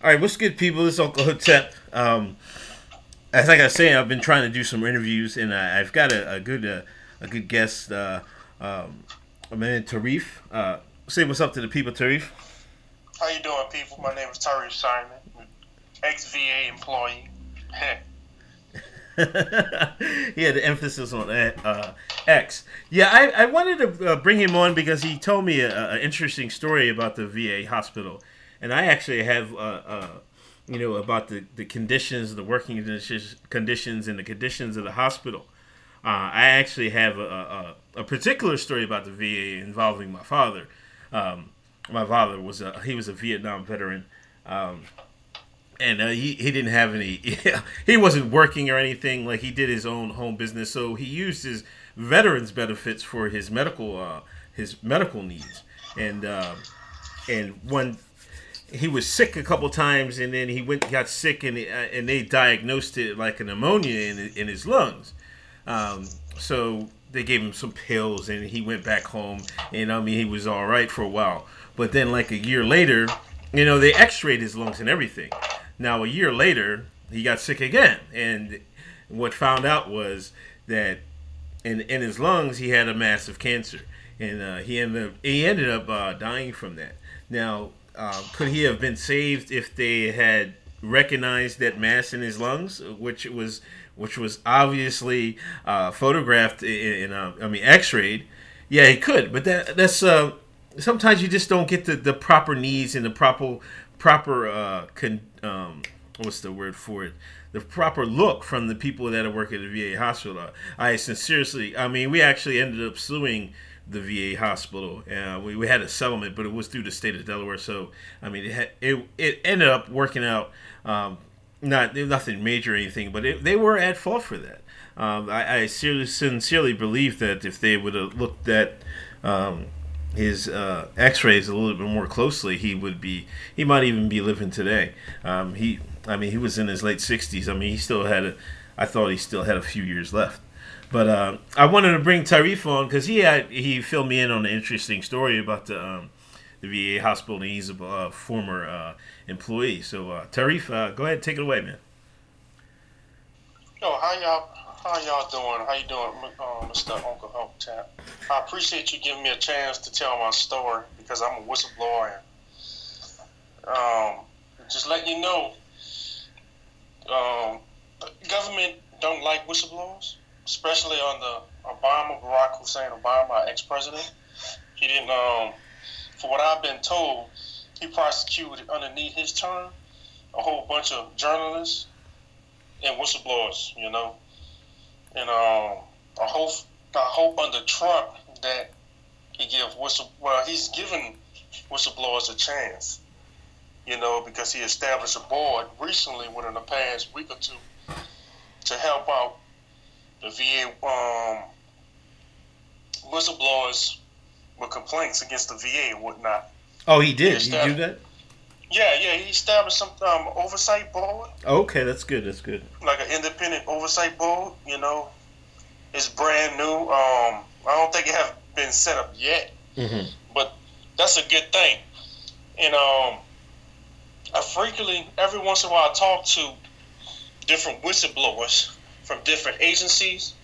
All right, what's good, people? This is Uncle Hotep. Um, as like I was saying, I've been trying to do some interviews, and I, have got a, a good uh, a good guest, uh, um, man Tarif. Uh, say what's up to the people, Tarif. How you doing, people? My name is Tarif Simon, ex VA employee. yeah, the emphasis on uh, X. Yeah, I, I wanted to uh, bring him on because he told me an interesting story about the VA hospital and I actually have, uh, uh, you know, about the, the conditions, the working conditions, and the conditions of the hospital. Uh, I actually have a, a, a, particular story about the VA involving my father. Um, my father was a he was a Vietnam veteran, um, and uh, he he didn't have any. he wasn't working or anything. Like he did his own home business, so he used his veterans benefits for his medical uh, his medical needs. And uh, and one he was sick a couple times, and then he went got sick, and uh, and they diagnosed it like a pneumonia in in his lungs. Um, so they gave him some pills, and he went back home, and I mean he was all right for a while. But then like a year later, you know they X-rayed his lungs and everything. Now a year later, he got sick again, and what found out was that in in his lungs he had a massive cancer, and uh, he ended up he ended up uh, dying from that. Now um, could he have been saved if they had recognized that mass in his lungs, which was which was obviously uh, photographed in, in uh, I mean X-rayed? Yeah, he could, but that that's uh, sometimes you just don't get the, the proper needs and the proper proper uh, con, um, what's the word for it the proper look from the people that are working at the VA hospital. I sincerely, I mean, we actually ended up suing the VA hospital. Uh, we, we had a settlement, but it was through the state of Delaware. So I mean, it had, it, it ended up working out. Um, not nothing major or anything, but it, they were at fault for that. Um, I, I sincerely, sincerely believe that if they would have looked at um, his uh, X-rays a little bit more closely, he would be. He might even be living today. Um, he, I mean, he was in his late 60s. I mean, he still had a. I thought he still had a few years left. But uh, I wanted to bring Tarif on because he had he filled me in on an interesting story about the um, the VA hospital, and he's a uh, former uh, employee. So uh, Tarif, uh, go ahead, take it away, man. Yo, how y'all how y'all doing? How you doing, uh, Mr. Uncle Hope Tap? I appreciate you giving me a chance to tell my story because I'm a whistleblower. Um, just let you know, um, government don't like whistleblowers especially on the Obama, Barack Hussein Obama, our ex-president. He didn't, um, for what I've been told, he prosecuted underneath his term a whole bunch of journalists and whistleblowers, you know. And um, I hope, I hope under Trump that he give whistle, well, he's given whistleblowers a chance, you know, because he established a board recently within the past week or two to help out the VA um, whistleblowers with complaints against the VA and whatnot. Oh, he did. He, he do that? Yeah, yeah. He established some um, oversight board. Okay, that's good. That's good. Like an independent oversight board. You know, it's brand new. Um, I don't think it have been set up yet, mm-hmm. but that's a good thing. And um, I frequently, every once in a while, I talk to different whistleblowers from different agencies,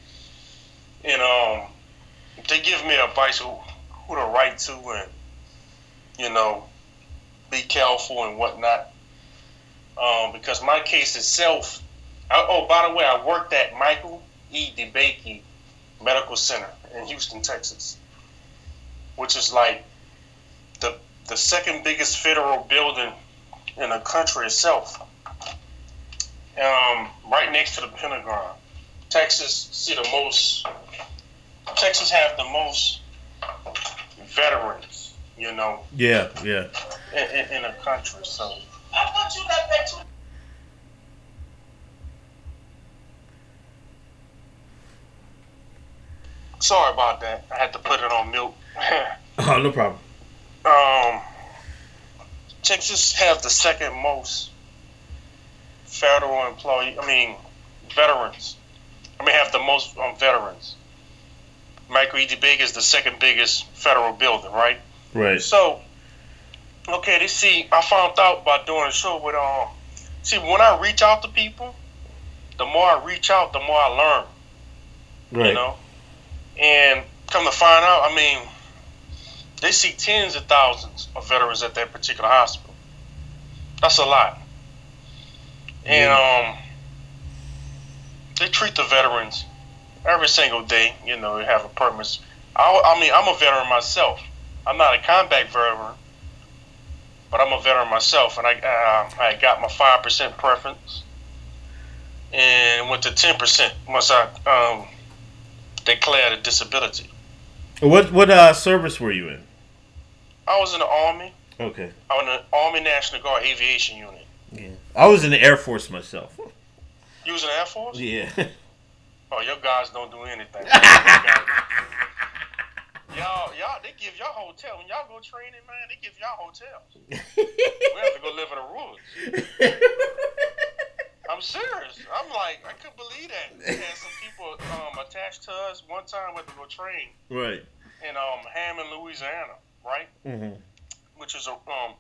and um, they give me advice who who to write to and you know be careful and whatnot. Um, because my case itself, I, oh by the way, I worked at Michael E. DeBakey Medical Center in Houston, Texas, which is like the the second biggest federal building in the country itself um, right next to the Pentagon. Texas see the most. Texas have the most veterans, you know. Yeah, yeah. In, in, in the country, so. Sorry about that. I had to put it on mute. oh, no problem. Um, Texas have the second most federal employee. I mean, veterans. I mean, have the most um, veterans. Michael E. DeBakey is the second biggest federal building, right? Right. So, okay, they see. I found out by doing a show with um. See, when I reach out to people, the more I reach out, the more I learn. Right. You know, and come to find out, I mean, they see tens of thousands of veterans at that particular hospital. That's a lot. And um, they treat the veterans every single day. You know, they have appointments. I, I mean, I'm a veteran myself. I'm not a combat veteran, but I'm a veteran myself, and I uh, I got my five percent preference, and went to ten percent once I um, declared a disability. What what uh, service were you in? I was in the Army. Okay. I was in the Army National Guard Aviation Unit. Yeah. I was in the Air Force myself. You was in the Air Force? Yeah. Oh, your guys don't do anything. y'all, y'all, they give y'all hotel when y'all go training, man. They give y'all hotels. we have to go live in the woods. I'm serious. I'm like, I couldn't believe that. We had some people um, attached to us one time. We had to go train. Right. In um, Hammond, Louisiana, right? Mm-hmm. Which is a um,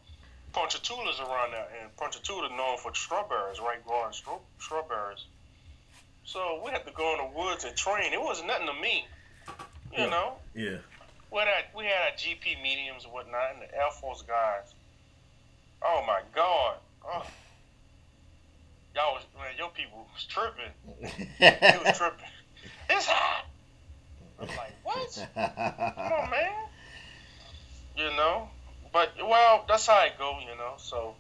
Ponchatoula's around there, and Ponchatoula known for strawberries, right? Growing strawberries. So we had to go in the woods and train. It was nothing to me, you yeah. know. Yeah. We had our, we had our GP mediums and whatnot, and the Air Force guys. Oh my God! Oh. Y'all was man, your people was tripping. it was tripping. It's hot. I'm like, what? Come on, man. You know, but well, that's how it go. You know, so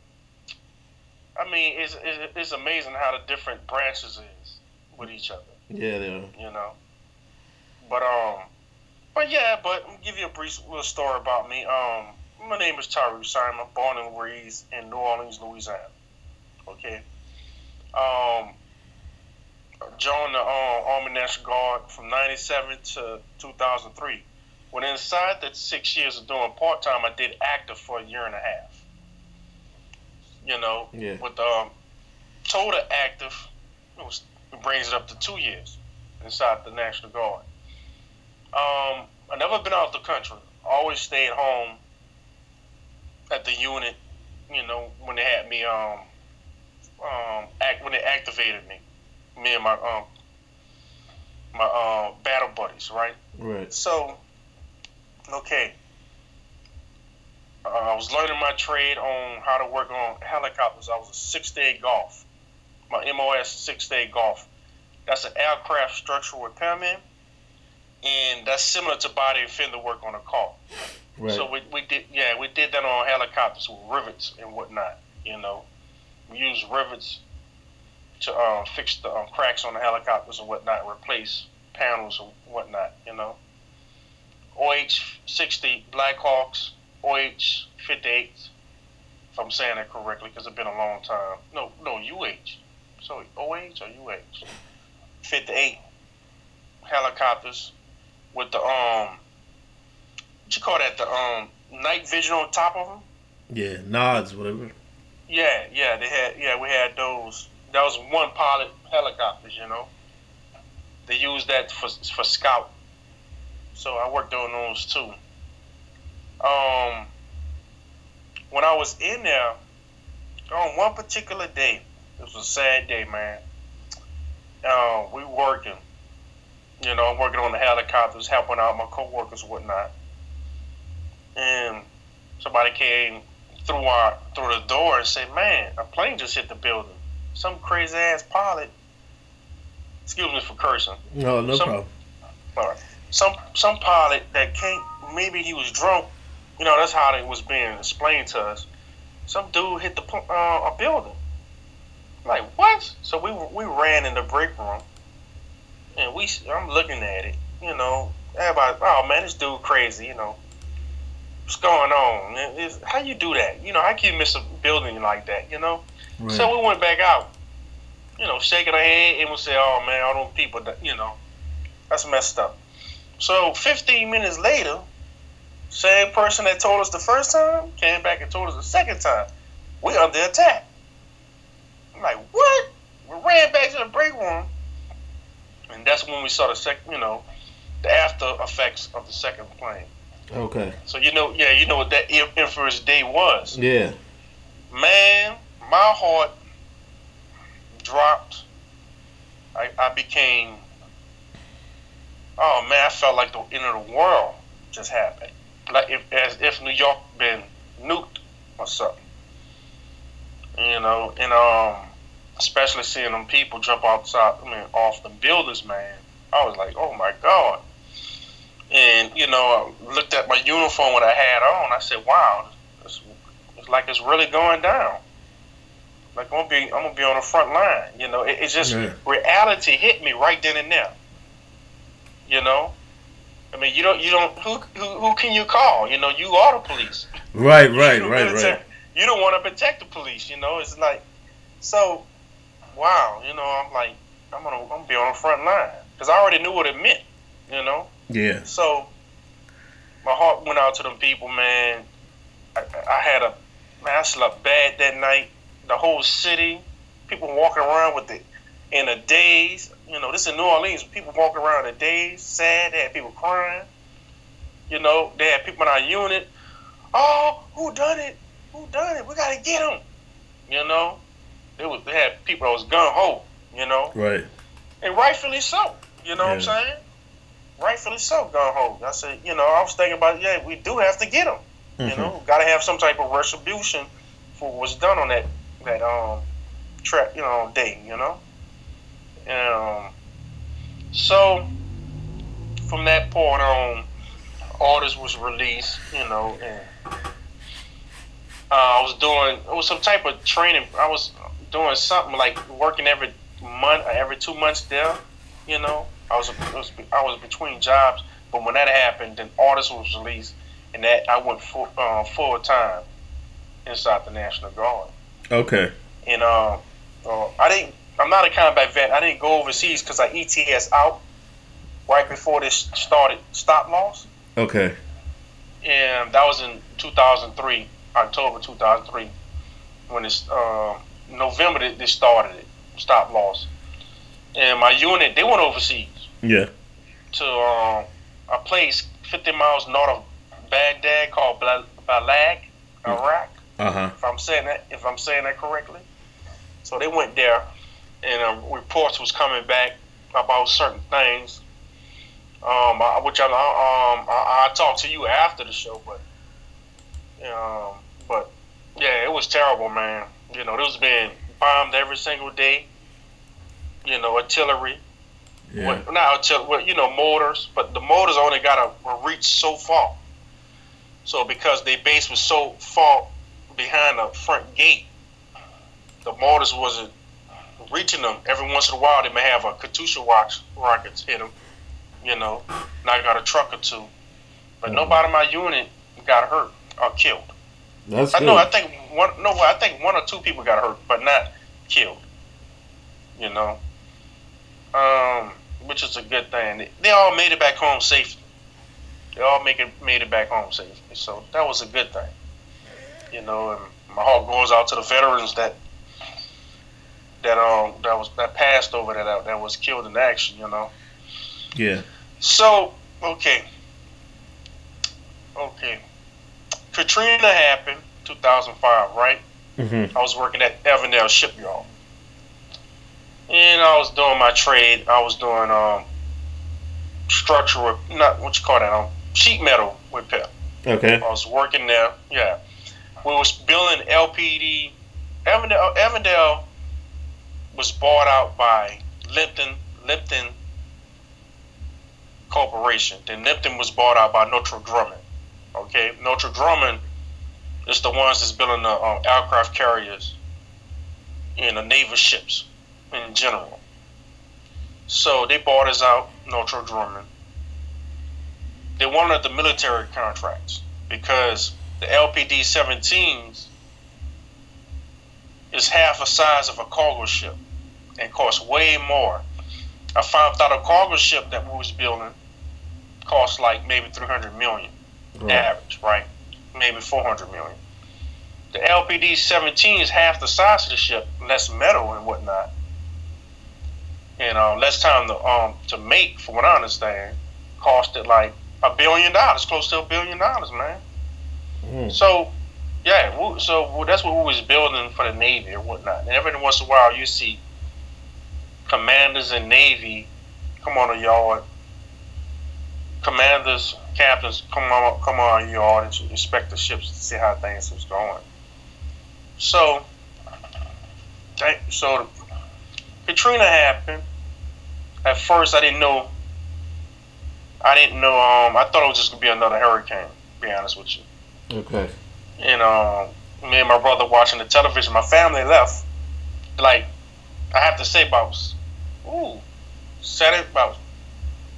I mean, it's it's, it's amazing how the different branches is with each other. Yeah, they are. You know, but um, but yeah, but I'll give you a brief little story about me. Um, my name is Tyree Simon, born and raised in New Orleans, Louisiana. Okay. Um, joined the um, Army National Guard from '97 to 2003. When inside that six years of doing part time, I did active for a year and a half. You know, yeah. with um, total active, it was it brings it up to two years inside the National Guard. Um, I never been out the country. Always stayed home at the unit. You know, when they had me um um act when they activated me, me and my um my um battle buddies, right? Right. So, okay. Uh, I was learning my trade on how to work on helicopters. I was a six eight golf. My MOS six day golf. That's an aircraft structural repairman and that's similar to body and fender work on a car. Right. So we, we did yeah we did that on helicopters with rivets and whatnot. You know, we use rivets to um, fix the um, cracks on the helicopters and whatnot, replace panels and whatnot. You know, OH sixty Blackhawks, OH 58, If I'm saying that correctly, because it's been a long time. No, no UH. Sorry, OH or UH? Fifty eight helicopters with the um, what you call that? The um, night vision on top of them. Yeah, nods, whatever. Yeah, yeah, they had. Yeah, we had those. That was one pilot helicopters, you know. They used that for for scout. So I worked on those too. Um, when I was in there, on one particular day, it was a sad day, man. Uh, we working, you know, I'm working on the helicopters, helping out my coworkers and whatnot. And somebody came through our through the door and said, "Man, a plane just hit the building. Some crazy ass pilot." Excuse me for cursing. No, no some, problem. All right. Some some pilot that came. Maybe he was drunk. You know, that's how it was being explained to us. Some dude hit the uh, a building. Like what? So we we ran in the break room and we I'm looking at it, you know, everybody, oh man, this dude crazy, you know, what's going on? It's, how you do that? You know, how can you miss a building like that? You know, right. so we went back out, you know, shaking our head and we say, oh man, all those people, that, you know, that's messed up. So 15 minutes later, same person that told us the first time came back and told us the second time, we under attack. I'm like, what? We ran back to the break room and that's when we saw the second, you know, the after effects of the second plane. Okay. So you know, yeah, you know what that infamous day was. Yeah. Man, my heart dropped. I, I became. Oh man, I felt like the end of the world just happened. Like if, as if New York been nuked or something. You know, and um, especially seeing them people jump outside, I mean, off the buildings, man. I was like, oh my god. And you know, I looked at my uniform what I had on. I said, wow, it's, it's like it's really going down. Like I'm gonna be, I'm gonna be on the front line. You know, it, it's just yeah. reality hit me right then and there. You know, I mean, you don't, you don't. Who, who, who can you call? You know, you are the police. Right, right, right, right. You don't want to protect the police. You know, it's like, so, wow. You know, I'm like, I'm gonna, I'm gonna be on the front line because I already knew what it meant. You know. Yeah. So, my heart went out to them people, man. I, I had a, man, I slept bad that night. The whole city, people walking around with it in a daze. You know, this is New Orleans. People walking around in days, sad. They had people crying. You know, they had people in our unit. Oh, who done it? Who done it? We gotta get them. You know, they was they had people that was gun ho. You know, right, and rightfully so. You know yeah. what I'm saying? Rightfully so, gun ho. I said, you know, I was thinking about, yeah, we do have to get them. Mm-hmm. You know, got to have some type of retribution for what's done on that that um trap, you know, day. You know. Um, so from that point on, orders was released, you know, and uh, I was doing it was some type of training. I was doing something like working every month, or every two months there, you know. I was, was I was between jobs, but when that happened, then orders was released, and that I went full uh, full time inside the National Guard. Okay. And uh, uh, I didn't I'm not a combat vet. I didn't go overseas because I ETS out right before this started stop loss. Okay. And that was in 2003, October 2003, when it's uh, November they, they started it, stop loss. And my unit, they went overseas. Yeah. To um, a place 50 miles north of Baghdad called Balad, Iraq. Uh huh. If I'm saying that, if I'm saying that correctly. So they went there and uh, reports was coming back about certain things, um, I, which I, um, I, I talked to you after the show, but um, but yeah, it was terrible, man. You know, it was being bombed every single day. You know, artillery. Yeah. Well, not artillery, well, you know, mortars, but the mortars only got to reach so far. So because their base was so far behind the front gate, the mortars wasn't reaching them. Every once in a while, they may have a Katyusha watch rockets hit them. You know, and I got a truck or two, but mm-hmm. nobody in my unit got hurt or killed. That's I good. know. I think one. No, I think one or two people got hurt, but not killed. You know, um, which is a good thing. They, they all made it back home safely. They all make it made it back home safely. So that was a good thing. You know, and my heart goes out to the veterans that that um that was that passed over that that was killed in action. You know. Yeah. So okay. Okay. Katrina happened 2005, right? Mm-hmm. I was working at Avondale Shipyard, and I was doing my trade. I was doing um structural, not what you call that, um sheet metal repair. Okay. I was working there. Yeah, we was building LPD. Avondale, Avondale was bought out by Litton Litton Corporation. Then Litton was bought out by Northrop Grumman. Okay, Northrop Grumman is the ones that's building the um, aircraft carriers and the naval ships in general. So they bought us out, Northrop Grumman. They wanted the military contracts because the LPD 17s is half the size of a cargo ship and cost way more. I found out a cargo ship that we was building cost like maybe 300 million right. average, right? Maybe 400 million. The LPD 17 is half the size of the ship, less metal and whatnot, and uh, less time to um to make, from what I understand, costed like a billion dollars, close to a billion dollars, man. Mm. So, yeah, so that's what we was building for the Navy or whatnot. And every once in a while, you see commanders in Navy come on a yard. Commanders, captains come on come on a yard and inspect the ships to see how things was going. So, so Katrina happened. At first, I didn't know. I didn't know. Um, I thought it was just gonna be another hurricane. To be honest with you. Okay. And um, me and my brother watching the television. My family left. Like, I have to say, about ooh, it about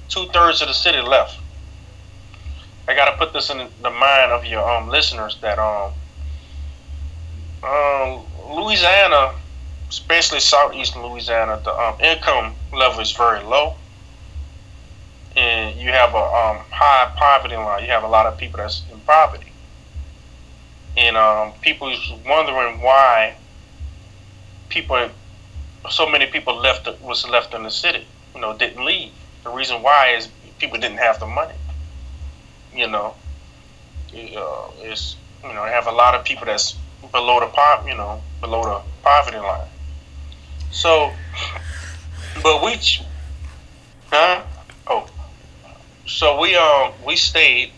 two thirds of the city left. I gotta put this in the mind of your um listeners that um um Louisiana especially southeastern Louisiana, the um, income level is very low, and you have a um, high poverty line. You have a lot of people that's in poverty, and um, people is wondering why people, so many people left was left in the city. You know, didn't leave. The reason why is people didn't have the money. You know, uh, it's you know they have a lot of people that's below the pop, you know, below the poverty line. So, but we, huh? Oh, so we um we stayed.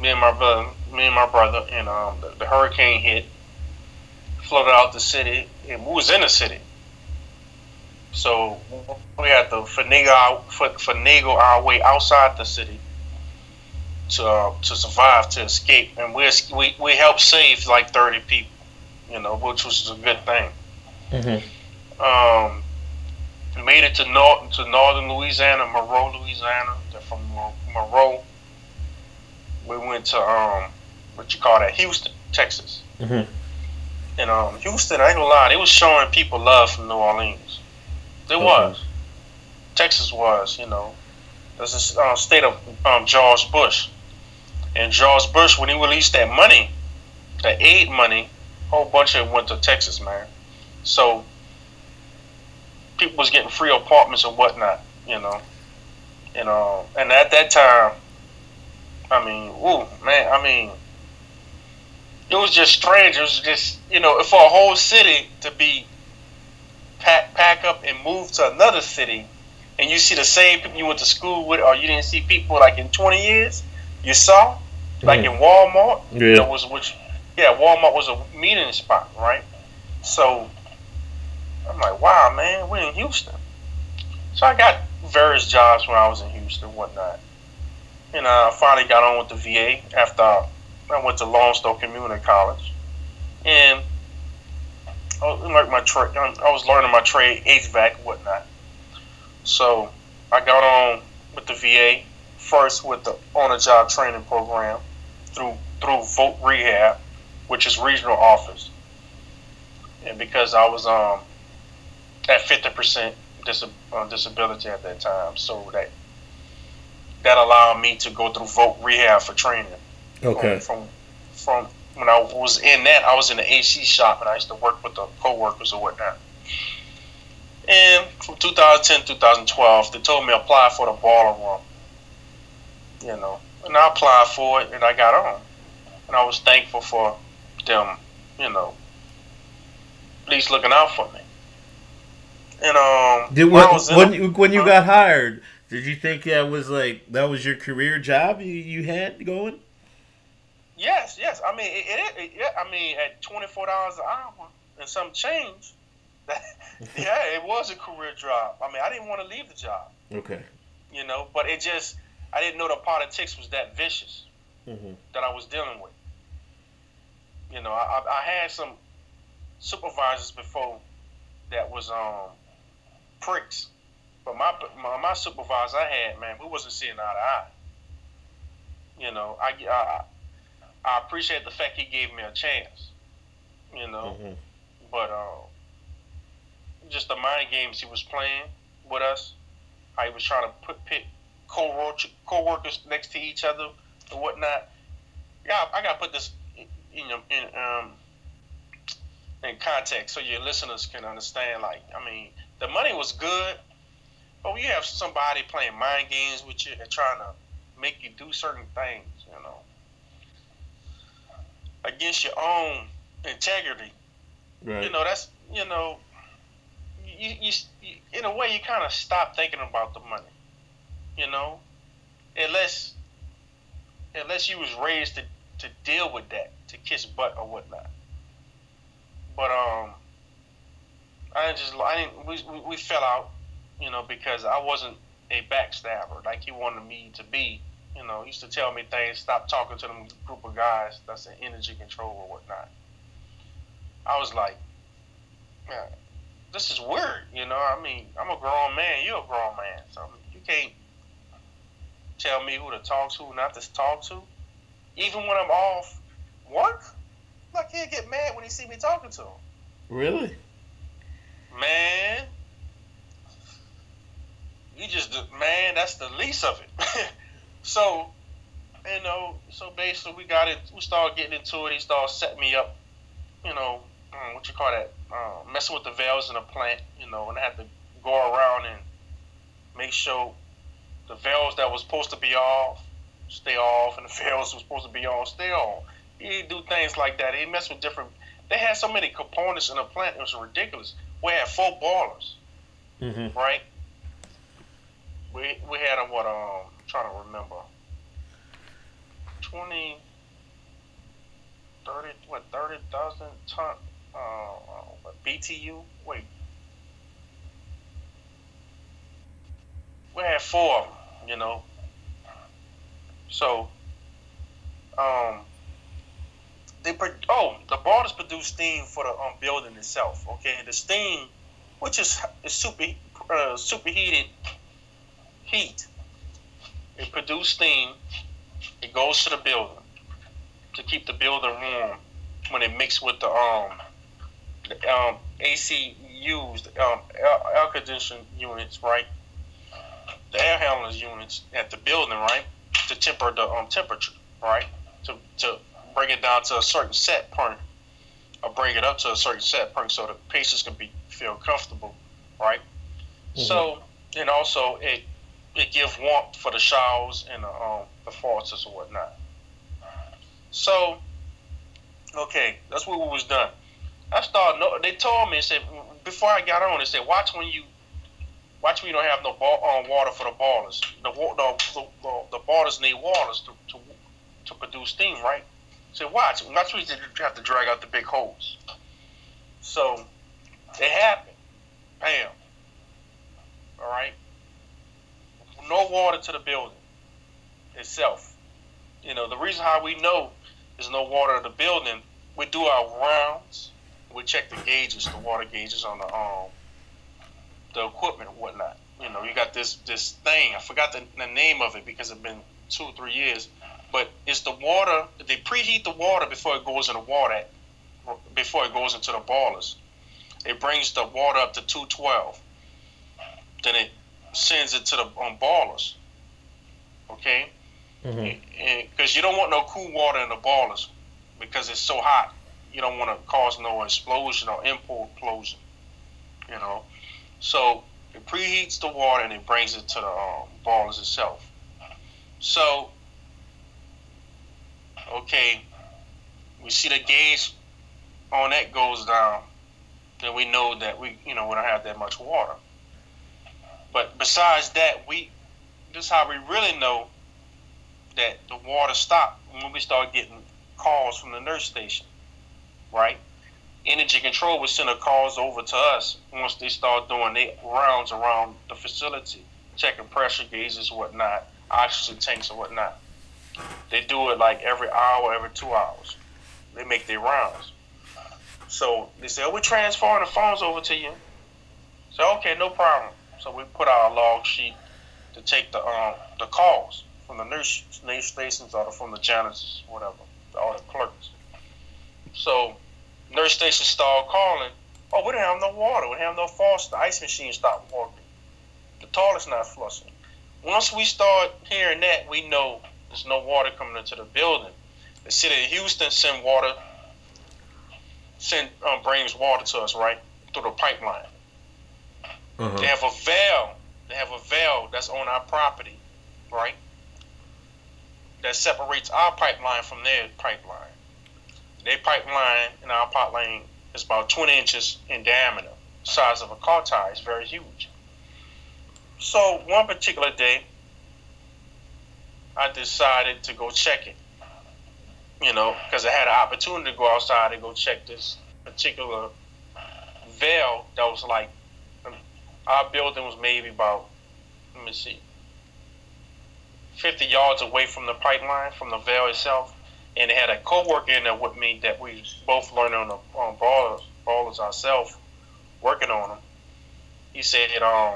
Me and my brother, me and my brother, and um the, the hurricane hit, flooded out the city, and we was in the city. So we had to finagle our, finagle our way outside the city to uh, to survive, to escape, and we we we helped save like thirty people, you know, which was a good thing. Mm-hmm. Um, made it to north to northern Louisiana, Monroe, Louisiana. They're from Monroe. We went to um, what you call that, Houston, Texas. Mm-hmm. And um, Houston, I ain't gonna lie, it was showing people love from New Orleans. It mm-hmm. was. Texas was, you know. That's a uh, state of um, George Bush. And George Bush, when he released that money, that aid money, a whole bunch of it went to Texas, man. So people was getting free apartments and whatnot, you know. You know, and at that time, I mean, ooh, man, I mean, it was just strange. It was just, you know, for a whole city to be pack, pack up and move to another city, and you see the same people you went to school with, or you didn't see people like in 20 years, you saw, like in Walmart. Yeah. That was which, yeah, Walmart was a meeting spot, right? So I'm like, wow, man, we're in Houston. So I got various jobs when I was in Houston whatnot. And I finally got on with the VA after I went to Lone Star Community College. And I was, my trade, I was learning my trade, HVAC whatnot. So I got on with the VA first with the on-the-job training program through through Voc Rehab, which is regional office. And because I was um at fifty percent dis- uh, disability at that time, so that that allowed me to go through Voc Rehab for training. Okay. From, from, when I was in that, I was in the AC shop, and I used to work with the coworkers or whatnot. And from 2010 2012, they told me apply for the boiler room. You know, and I applied for it, and I got on. And I was thankful for them, you know, at least looking out for me. And um, Did, when, when, you, when you got hired, did you think that was like that was your career job you, you had going? Yes, yes. I mean, it, it, it yeah. I mean, at twenty four dollars an hour and some change, that, yeah, it was a career job. I mean, I didn't want to leave the job. Okay. You know, but it just I didn't know the politics was that vicious mm-hmm. that I was dealing with. You know, I, I had some supervisors before that was um pricks. But my, my my supervisor I had, man, we wasn't seeing eye to eye. You know, I, I I appreciate the fact he gave me a chance. You know, mm-hmm. but um, just the mind games he was playing with us, how he was trying to put pit co-workers next to each other and whatnot. Yeah, I got to put this in, in, in um in context so your listeners can understand. Like, I mean, the money was good, but when you have somebody playing mind games with you and trying to make you do certain things, against your own integrity. Right. You know, that's you know, you, you, you in a way you kind of stop thinking about the money. You know, unless unless you was raised to to deal with that, to kiss butt or whatnot. But um, I just I didn't we, we, we fell out, you know, because I wasn't a backstabber like he wanted me to be. You know, used to tell me things. Stop talking to them group of guys. That's an energy control or whatnot. I was like, man, this is weird. You know, I mean, I'm a grown man. You're a grown man, so you can't tell me who to talk to, not to talk to. Even when I'm off work, my kid get mad when he see me talking to him. Really? Man, you just man, that's the least of it. so, you know, so basically we got it. We started getting into it. He started setting me up. You know, um, what you call that? Uh, messing with the valves in the plant. You know, and I had to go around and make sure the valves that was supposed to be off stay off, and the valves that was supposed to be on stay on. He do things like that. He mess with different. They had so many components in the plant. It was ridiculous. We had four boilers, mm-hmm. right? We we had a what? Um, trying to remember. 20, 30, what? Thirty thousand ton. Uh, uh BTU. Wait. We had four you know. So, um, they pro- oh the boilers produce steam for the um, building itself. Okay, the steam, which is is super uh, superheated heat, it produces steam. It goes to the building to keep the building warm when it mixes with the um the um ACUs, the um air, air conditioning units, right? The air handlers units at the building, right? To temper the um temperature, right? To to bring it down to a certain set point or bring it up to a certain set point so the patients can be feel comfortable, right? Mm-hmm. So and also it it gives warmth for the showers and the, um, the faucets or whatnot. So okay, that's what was done. I started. They told me, said before I got on, they said watch when you watch when you don't have no ball, um, water for the boilers. The the the, the boilers need waters to, to to produce steam, right? So watch. That's why you have to drag out the big holes. So it happened. Bam. All right. No water to the building itself. You know the reason how we know there's no water in the building. We do our rounds. We check the gauges, the water gauges on the um the equipment and whatnot. You know, you got this this thing. I forgot the, the name of it because it's been two or three years but it's the water. They preheat the water before it goes in the water, before it goes into the boilers. It brings the water up to 212. Then it sends it to the um, boilers. Okay? Because mm-hmm. you don't want no cool water in the ballers because it's so hot. You don't want to cause no explosion or implosion. You know? So it preheats the water and it brings it to the um, boilers itself. So okay, we see the gauge on that goes down, then we know that we, you know, we don't have that much water. But besides that, we this is how we really know that the water stopped when we start getting calls from the nurse station, right? Energy control will send a calls over to us once they start doing their rounds around the facility, checking pressure gauges, whatnot, oxygen tanks, or whatnot. They do it like every hour, every two hours. They make their rounds. So they say, oh, we're transferring the phones over to you. So okay, no problem. So we put out a log sheet to take the um the calls from the nurse, nurse stations or from the janitors, whatever, all the clerks. So nurse stations start calling. Oh, we don't have no water. We don't have no faucet. The ice machine stopped working. The toilet's not flushing. Once we start hearing that, we know there's no water coming into the building. The city of Houston send water, send um, brings water to us right through the pipeline. Uh-huh. They have a veil. They have a valve that's on our property, right? that separates our pipeline from their pipeline. Their pipeline and our pipeline is about 20 inches in diameter, size of a car tire. It's very huge. So one particular day, I decided to go check it. You know, because I had an opportunity to go outside and go check this particular veil that was like our building was maybe about let me see 50 yards away from the pipeline from the valve itself and they had a co-worker in there with me that we both learned on the on ballers, ballers ourselves working on them he said um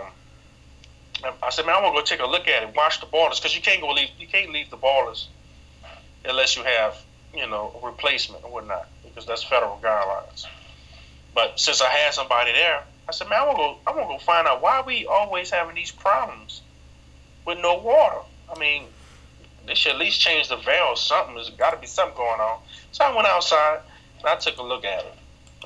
I said, man, I want to go take a look at it, watch the ballers, because you can't go leave, you can't leave the ballers unless you have, you know, a replacement or whatnot, because that's federal guidelines. But since I had somebody there, I said, man, I want to go, I want to go find out why we always having these problems with no water. I mean, they should at least change the valve. Something there's got to be something going on. So I went outside and I took a look at it.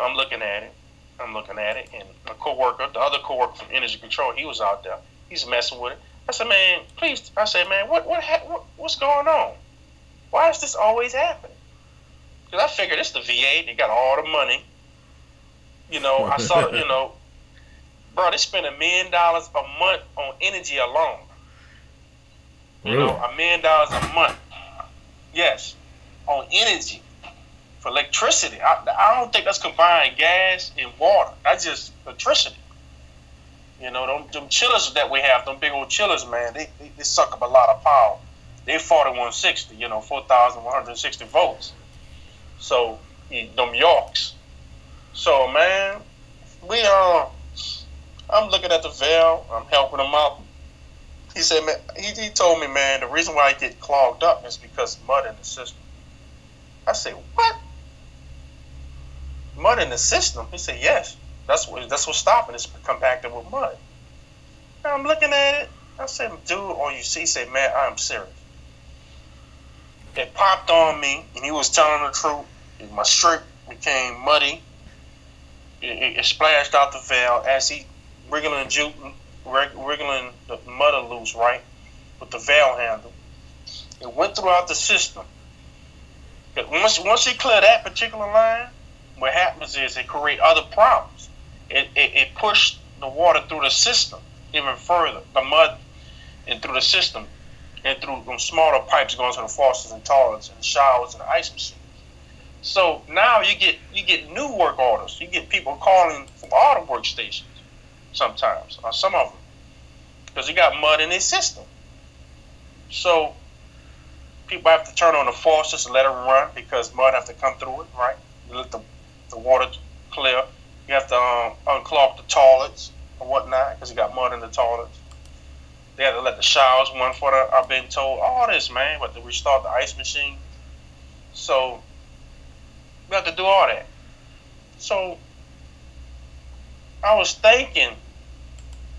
I'm looking at it. I'm looking at it, and my coworker, the other coworker from Energy Control, he was out there. He's messing with it. I said, man, please. I said, man, what what, ha- what what's going on? Why is this always happening? Because I figured it's the VA. They got all the money. You know, I saw, you know, bro, they spend a million dollars a month on energy alone. You Really? know, a million dollars a month. Yes, on energy for electricity. I, I don't think that's combined gas and water. That's just electricity. You know, them, them chillers that we have, them big old chillers, man, they, they, they suck up a lot of power. They 4160, you know, 4,160 volts. So, them Yorks. So, man, we, uh, I'm looking at the valve, I'm helping him out. He said, man, he, he told me, man, the reason why I get clogged up is because mud in the system. I said, what? Mud in the system? He said, yes. That's what that's what's stopping. It's compacted with mud. And I'm looking at it. I said, dude, all you see, he said, man, I'm serious. It popped on me, and he was telling the truth. My shirt became muddy. It, it, it splashed out the valve as he wriggling, wriggling the mud loose, right, with the valve handle. It went throughout the system. Once once you clear that particular line, what happens is it create other problems. It, it, it pushed the water through the system even further, the mud and through the system, and through them smaller pipes going to the faucets and toilets and showers and the ice machines. So now you get you get new work orders. You get people calling from all the workstations sometimes, or some of them, because you got mud in their system. So people have to turn on the faucets and let it run because mud have to come through it, right? You let the, the water clear. You have to um, unclog the toilets or whatnot because you got mud in the toilets. They have to let the showers run for the. I've been told all this, man. But to restart the ice machine, so we have to do all that. So I was thinking,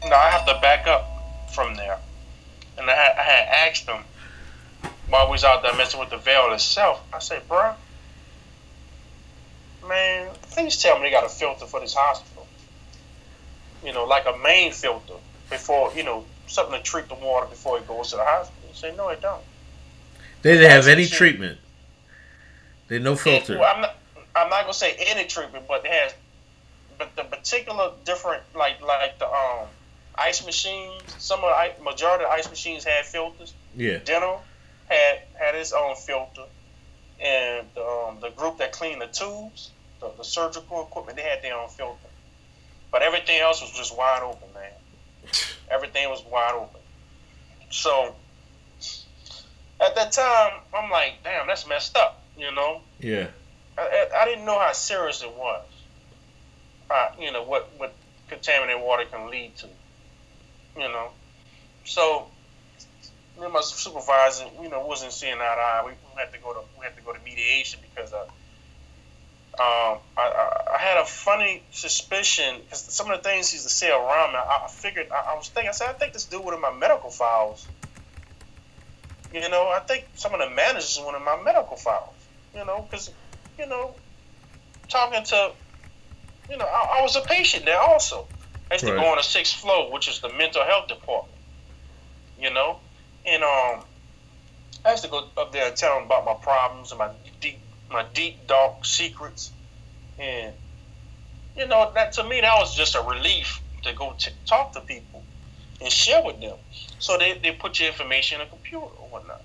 no, I have to back up from there, and I had, I had asked them while we was out there messing with the veil itself. I said, bruh, man, please tell me they got a filter for this hospital. You know, like a main filter before, you know, something to treat the water before it goes to the hospital. He said, no, it don't. They didn't have any shit. treatment. They no It- filter. well, I'm not, I'm not gonna say any treatment, but it has, but the particular different, like like the um ice machines. Some of the majority of the ice machines had filters. Yeah. Dental had had its own filter, and um, the group that cleaned the tubes, the, the surgical equipment, they had their own filter. But everything else was just wide open, man. Everything was wide open. So at that time, I'm like, damn, that's messed up, you know. Yeah. I, I- I didn't know how serious it was. Uh, you know what what contaminated water can lead to. You know, so me and my supervisor, you know, wasn't seeing eye to eye. We had to go to we had to go to mediation because uh, um, I, I, I had a funny suspicion because some of the things he used to say around me, I, I figured I, I was thinking. I said, I think this dude in my medical files. You know, I think some of the managers in one of my medical files. You know, because you know, talking to, you know, I, I was a patient there also. I used to go on the sixth floor, which is the mental health department. You know, and um, I used to go up there and tell them about my problems and my deep, my deep dark secrets, and you know that to me that was just a relief to go t- talk to people and share with them. So they, they put your information in a computer or whatnot.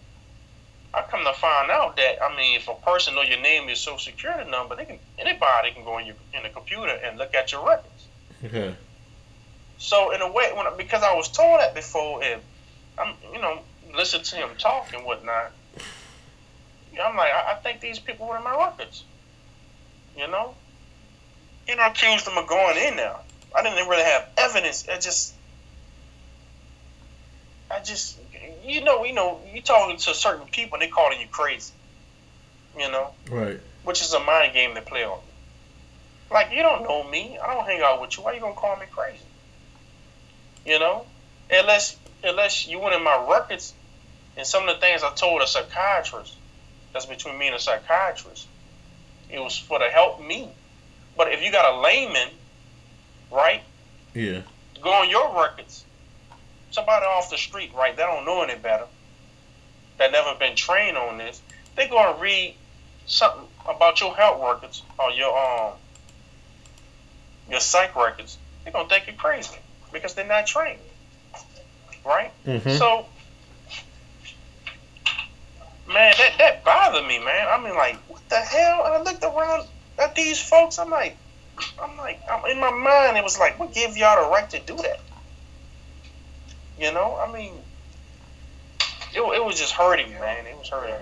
I come to find out that I mean, if a person know your name, your social security number, they can anybody can go in your in the computer and look at your records. Okay. So in a way, when because I was told that before, and I'm you know listen to him talk and whatnot, I'm like I, I think these people were in my records. You know, you know, I accused them of going in there. I didn't really have evidence. It just, I just, you know, you know, you talking to certain people, and they calling you crazy. You know, Right. which is a mind game they play on. Like you don't know me. I don't hang out with you. Why you gonna call me crazy? You know, unless unless you went in my records and some of the things I told a psychiatrist. That's between me and a psychiatrist. It was for to help me. But if you got a layman, right, Yeah. go on your records. Somebody off the street, right? They don't know any better. That never been trained on this. They go and read something about your health records or your um your psych records. They're gonna think you're crazy because they're not trained, right? Mm-hmm. So, man, that that bothered me, man. I mean, like, what the hell? And I looked around at these folks. I'm like, I'm like, I'm, in my mind, it was like, what give y'all the right to do that? You know, I mean, it, it was just hurting, man. It was hurting.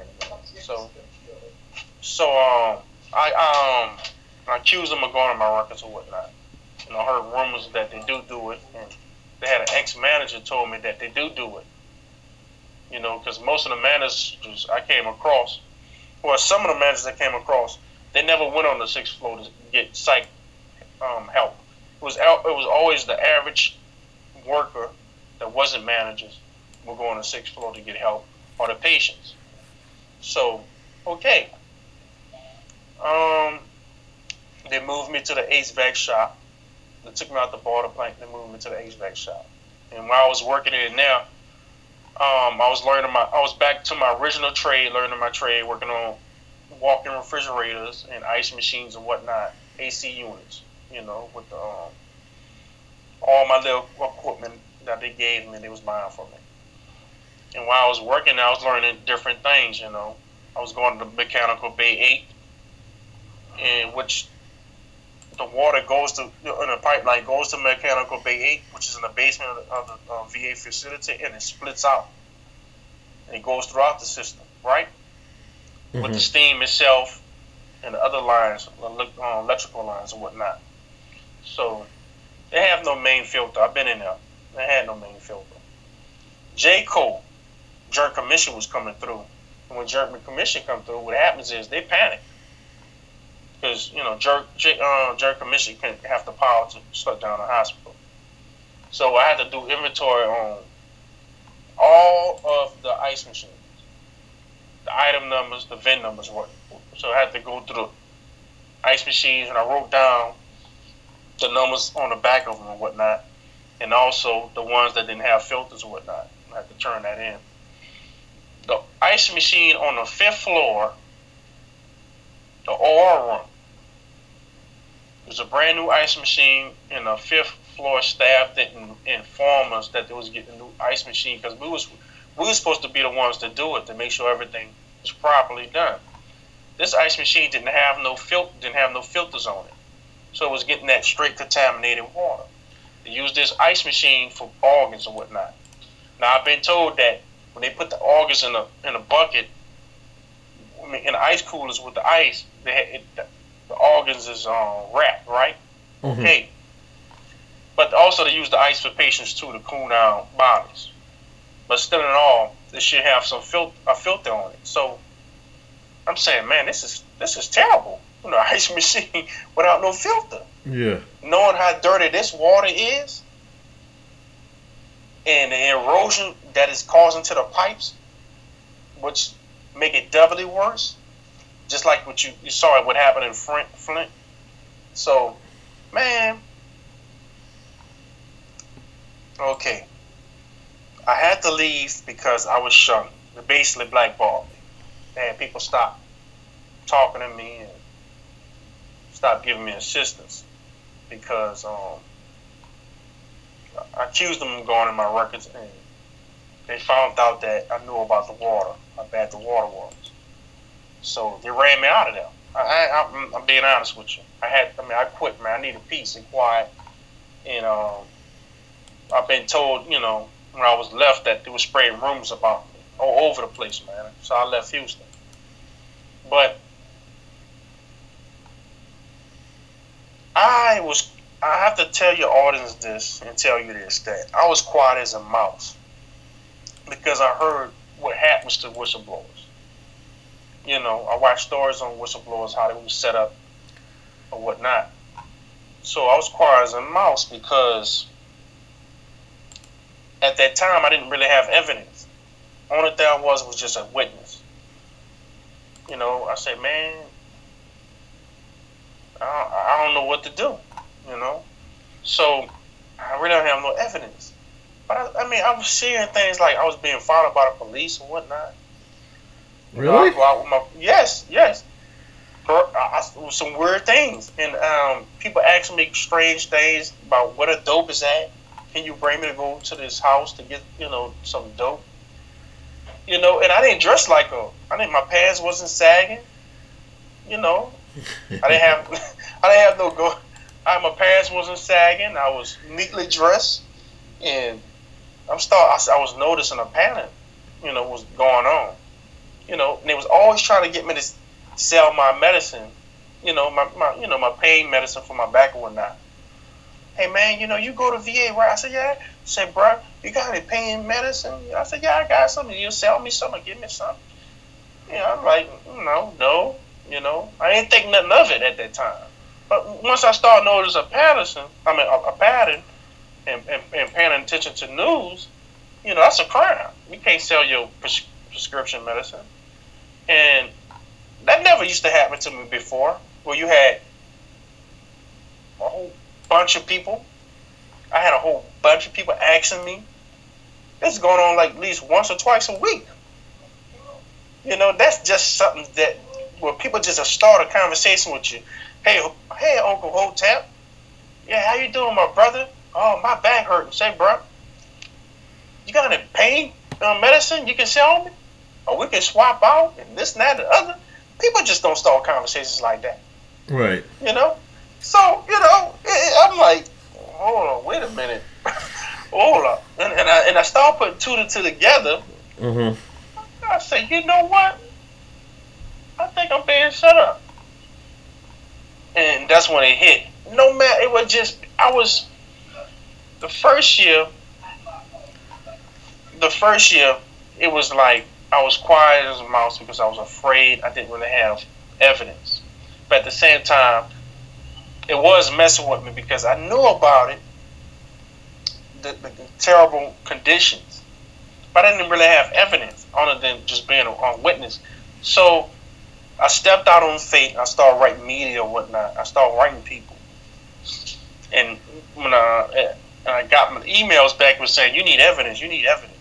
So, so um, I um, I accused them of going on my records or whatnot. Know, I heard rumors that they do do it, and they had an ex-manager told me that they do do it. You know, because most of the managers I came across, or some of the managers I came across, they never went on the sixth floor to get psych um, help. It was out, it was always the average worker that wasn't managers were going to the sixth floor to get help, or the patients. So, okay. Um, they moved me to the HVAC shop. They took me out the border plant. They moved me to the HVAC shop. And while I was working in there, um, I was learning my. I was back to my original trade, learning my trade, working on walk-in refrigerators and ice machines and whatnot, AC units. You know, with the, um, all my little equipment that they gave me, they was buying for me. And while I was working, I was learning different things. You know, I was going to the mechanical bay eight, and which the water goes to in a pipeline goes to mechanical bay eight, which is in the basement of the, of the uh, VA facility, and it splits out and it goes throughout the system, right? With the Mhm. steam itself and the other lines, uh, electrical lines and whatnot. So they have no main filter. I've been in there. They had no main filter. J. Cole, Joint Commission was coming through. And when Joint Commission come through, what happens is they panic. Because, you know, Jerk, J, uh, Joint Commission can have the power to shut down a hospital. So I had to do inventory on all of the ice machines. The item numbers, the VIN numbers, what. So I had to go through the ice machines and I wrote down the numbers on the back of them and whatnot and also the ones that didn't have filters or whatnot. I had to turn that in. The ice machine on the fifth floor, the OR room, there's a brand new ice machine, and the fifth floor staff didn't inform us that they was getting a new ice machine because we was we was supposed to be the ones to do it to make sure everything was properly done. This ice machine didn't have no fil- didn't have no filters on it, so it was getting that straight contaminated water. They use this ice machine for organs and whatnot. Now I've been told that when they put the organs in a in a bucket, in the ice coolers with the ice, they had, it, the, organs is um, wrapped right. Mhm. Okay. But also they use the ice for patients too to cool down bodies. But still in all, they should have some fil- a filter on it. So I'm saying, man, this is this is terrible. You know, ice machine without no filter Yeah. knowing how dirty this water is and the erosion that is causing to the pipes, which make it doubly worse, just like what you, you saw what happened in Flint, Flint. So, man, okay, I had to leave because I was shunned. they basically blackballed me. Had people stop talking to me and stop giving me assistance because um, I accused them of going in my records and they found out that I knew about the water, how bad the water was. So they ran me out of there. I, I, am being honest with you. I had, I mean, I quit, man. I needed peace and quiet. And um, I've been told, you know, when I was left that they were spreading rumors about me all over the place, man. So I left Houston. But I was, I have to tell your audience this and tell you this that I was quiet as a mouse because I heard what happens to whistleblowers. You know, I watched stories on whistleblowers, how they were set up or whatnot. So I was quiet as a mouse because at that time I didn't really have evidence. Only thing I was was just a witness. You know, I said, man, I don't, know what to do. You know, so I really don't have no evidence. But I, I mean, I was seeing things like I was being followed by the police and whatnot. Really? You know, my, yes, yes. I, I, some weird things, and um, people asking me strange things about what a dope is at. Can you bring me to go to this house to get you know some dope? You know, and I didn't dress like a. I didn't. My pants wasn't sagging. You know, I didn't have. I didn't have no go. I, my pants wasn't sagging. I was neatly dressed, and I'm start. I, I was noticing a pattern. You know, was going on. You know, and they was always trying to get me to sell my medicine. You know, my, my you know my pain medicine for my back and whatnot. Hey man, you know you go to VA, right? I said yeah. I said, bro, you got any pain medicine? I said yeah, I got something. You sell me something, give me something. Yeah, I'm like, no, no, you know, I ain't think nothing of it at that time. But once I started noticing a pattern, I mean a, a pattern, and, and, and, paying attention to news, you know, that's a crime. You can't sell your pres- prescription medicine. And that never used to happen to me before, where you had a whole bunch of people. I had a whole bunch of people asking me. This is going on like at least once or twice a week. You know, that's just something that where people just start a conversation with you. Hey, hey, Uncle Hotep. Yeah, how you doing, my brother? Oh, my back hurting. Say, bro, you got any pain uh, medicine you can sell me? Or we can swap out and this and that and the other. People just don't start conversations like that. Right. You know? So, you know, it, I'm like, hold on, wait a minute. hold up. And, and, I, and I start putting two and two together. Mm-hmm. I say, you know what? I think I'm being shut up. And that's when it hit. No matter, it was just, I was, the first year, the first year, it was like I was quiet as a mouse because I was afraid I didn't really have evidence. But at the same time, it was messing with me because I knew about it, the, the, the terrible conditions, but I didn't really have evidence other than just being a, a witness. So I stepped out on faith. I started writing media or whatnot. I started writing people, and when I, I got my emails back, was saying you need evidence. You need evidence.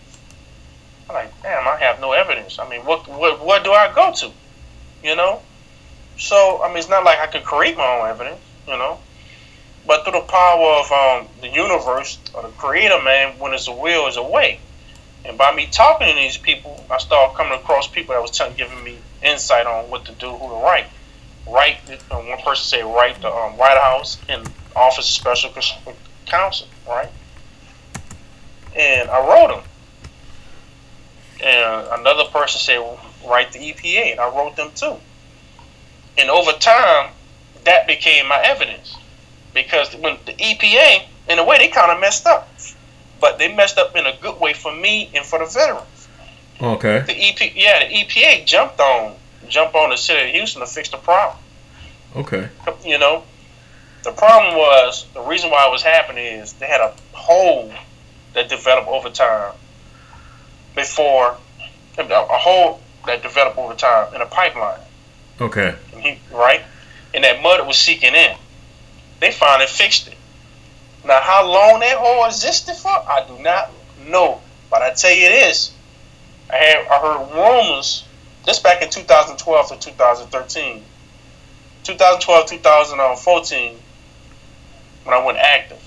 I'm like, damn, I have no evidence. I mean, what, what, what do I go to? You know? So, I mean, it's not like I could create my own evidence, you know? But through the power of um, the universe or the creator, man, when it's a will, is a way. And by me talking to these people, I started coming across people that was telling, giving me insight on what to do, who to write. Write, uh, one person said, write the um, White House and Office of Special Counsel, right? And I wrote them and another person said write the EPA, and I wrote them too. And over time, that became my evidence because when the EPA, in a way, they kind of messed up, but they messed up in a good way for me and for the veterans. Okay. The EP, yeah, the EPA jumped on jumped on the city of Houston to fix the problem. Okay. You know, the problem was the reason why it was happening is they had a hole that developed over time before a hole that developed over time in a pipeline. Okay. He, right? And that mud was seeking in. They finally fixed it. Now, how long that hole existed for, I do not know. But I tell you this, I had I heard rumors. This back in 2012 to 2013. 2012, 2014, when I went active,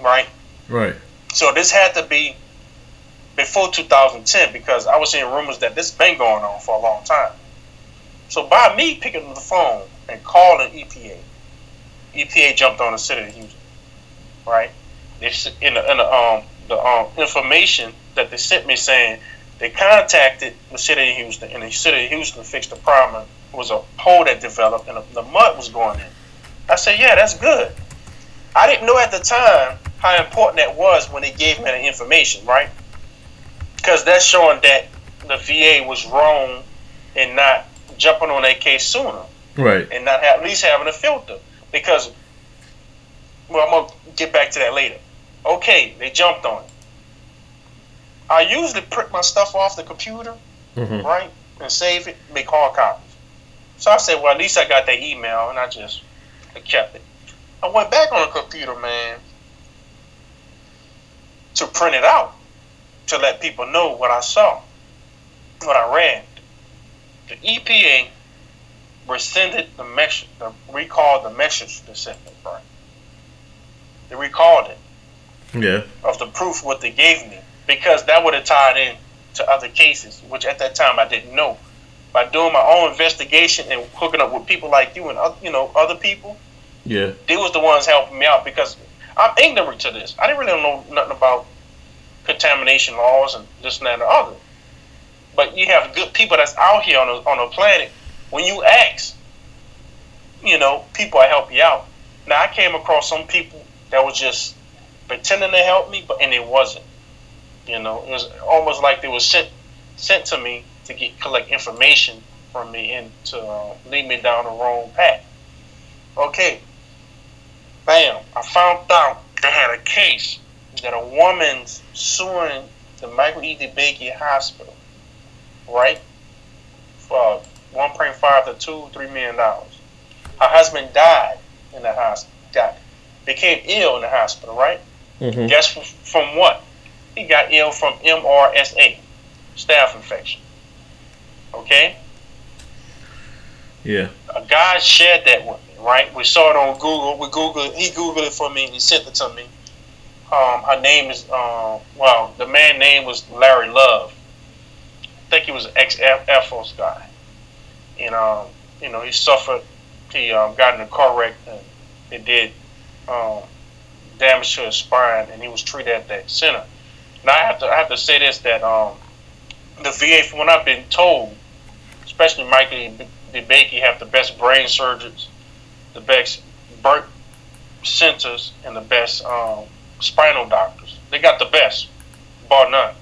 right? Right. So this had to be before 2010 because I was hearing rumors that this been going on for a long time. So by me picking up the phone and calling EPA, EPA jumped on the city of Houston, right? in the, in the um the um information that they sent me saying they contacted the city of Houston and the city of Houston fixed the problem. It was a hole that developed and the mud was going in. I said, yeah, that's good. I didn't know at the time how important that was when they gave me the information, right? Because that's showing that the VA was wrong in not jumping on that case sooner, right? And not at least having a filter. Because, well, I'm gonna get back to that later. Okay, they jumped on it. I usually print my stuff off the computer, mm-hmm. right, and save it, make hard copies. So I said, well, at least I got that email, and I just I kept it. I went back on the computer, man, to print it out to let people know what I saw, what I read. The EPA rescinded the message, the, recalled the message they sent me, right? They recalled it. Yeah. Of the proof what they gave me because that would have tied in to other cases, which at that time I didn't know. By doing my own investigation and hooking up with people like you and you know other people, yeah, they was the ones helping me out because I'm ignorant to this. I didn't really know nothing about contamination laws and this and that and the other. But you have good people that's out here on a, on a planet. When you ask, you know, people will help you out. Now I came across some people that was just pretending to help me, but and it wasn't. You know, it was almost like they were sent sent to me to get collect information from me and to uh, lead me down the wrong path. Okay, bam! I found out they had a case that a woman's suing the Michael E. DeBakey Hospital, right, for 1.5 to 2, 3 million dollars. Her husband died in the hospital, got became ill in the hospital, right? Mm-hmm. Guess from, from what? He got ill from MRSA, staph infection. Okay? Yeah. A guy shared that with me, right? We saw it on Google. We Googled he Googled it for me and he sent it to me. Um, her name is um, well, the man name was Larry Love. I think he was an ex Force guy. And um, you know, he suffered he um, got in a car wreck and it did um, damage to his spine and he was treated at that center. Now I have to I have to say this that um, the VA, from what I've been told, especially Michael DeBakey, have the best brain surgeons, the best birth centers, and the best um, spinal doctors. They got the best, bar none.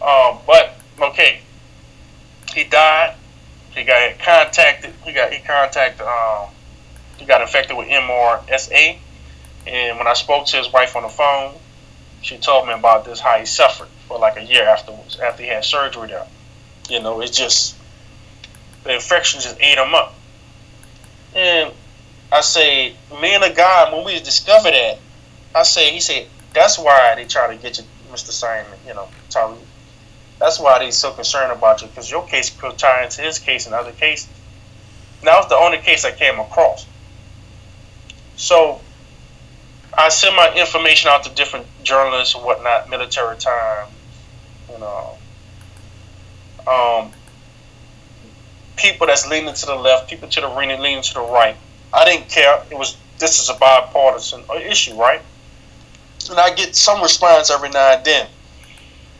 Um, but okay, he died. He got contacted. He got he contacted. Um, he got infected with MRSA, and when I spoke to his wife on the phone, she told me about this how he suffered for like a year afterwards after he had surgery there. You know, it's just the infection just ate him up. And I say, man of God, when we discovered that, I said, he said that's why they try to get you, Mr. Simon. You know, Tariq. That's why they're so concerned about you because your case could tie into his case and other cases. That was the only case I came across. So I send my information out to different journalists and whatnot, military time, you know. Um, people that's leaning to the left, people to the right, leaning to the right. I didn't care. It was this is a bipartisan issue, right? And I get some response every now and then.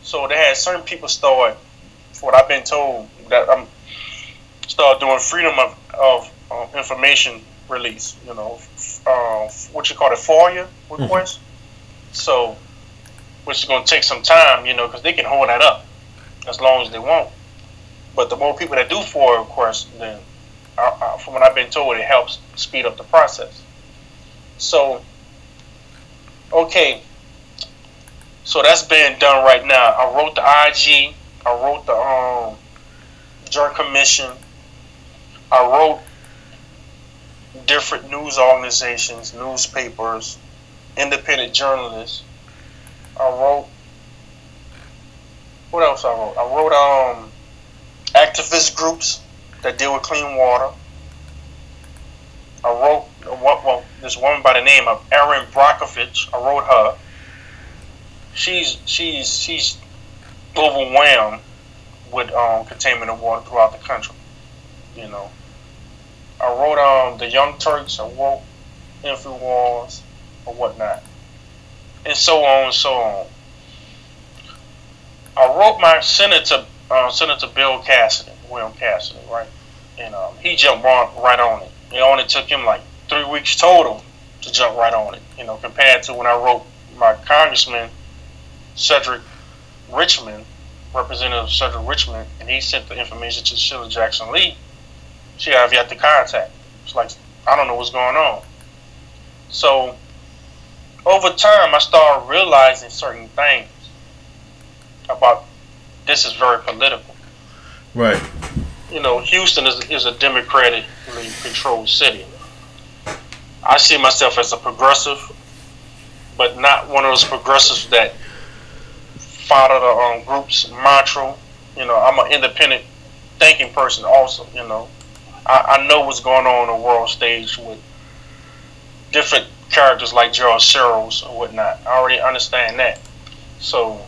So they had certain people start, what I've been told, that I'm start doing freedom of, of um, information release. You know, uh, what you call it, FOIA request. Mm-hmm. So, which is going to take some time, you know, because they can hold that up as long as they want. But the more people that do FOIA requests, then, uh, uh, from what I've been told, it helps speed up the process. So, okay, so that's being done right now. I wrote the IG. I wrote the um, Joint Commission. I wrote different news organizations, newspapers, independent journalists. I wrote what else I wrote? I wrote um activist groups that deal with clean water. I wrote well, this woman by the name of Erin Brockovich. I wrote her. She's she's she's overwhelmed with um, containment of water throughout the country. You know, I wrote um the Young Turks. I wrote Infowars or whatnot, and so on and so on. I wrote my senator uh, Senator Bill Cassidy, William Cassidy, right, and um, he jumped right on it. It only took him like three weeks total to jump right on it. You know, compared to when I wrote my congressman Cedric Richmond, Representative Cedric Richmond, and he sent the information to Sheila Jackson Lee. She have yet to contact. It's like I don't know what's going on. So over time, I started realizing certain things about this is very political. Right. You know, Houston is, is a democratically controlled city. I see myself as a progressive, but not one of those progressives that follow the um, group's mantra. You know, I'm an independent thinking person also, you know. I, I know what's going on on the world stage with different characters like George Soros or whatnot. I already understand that. So,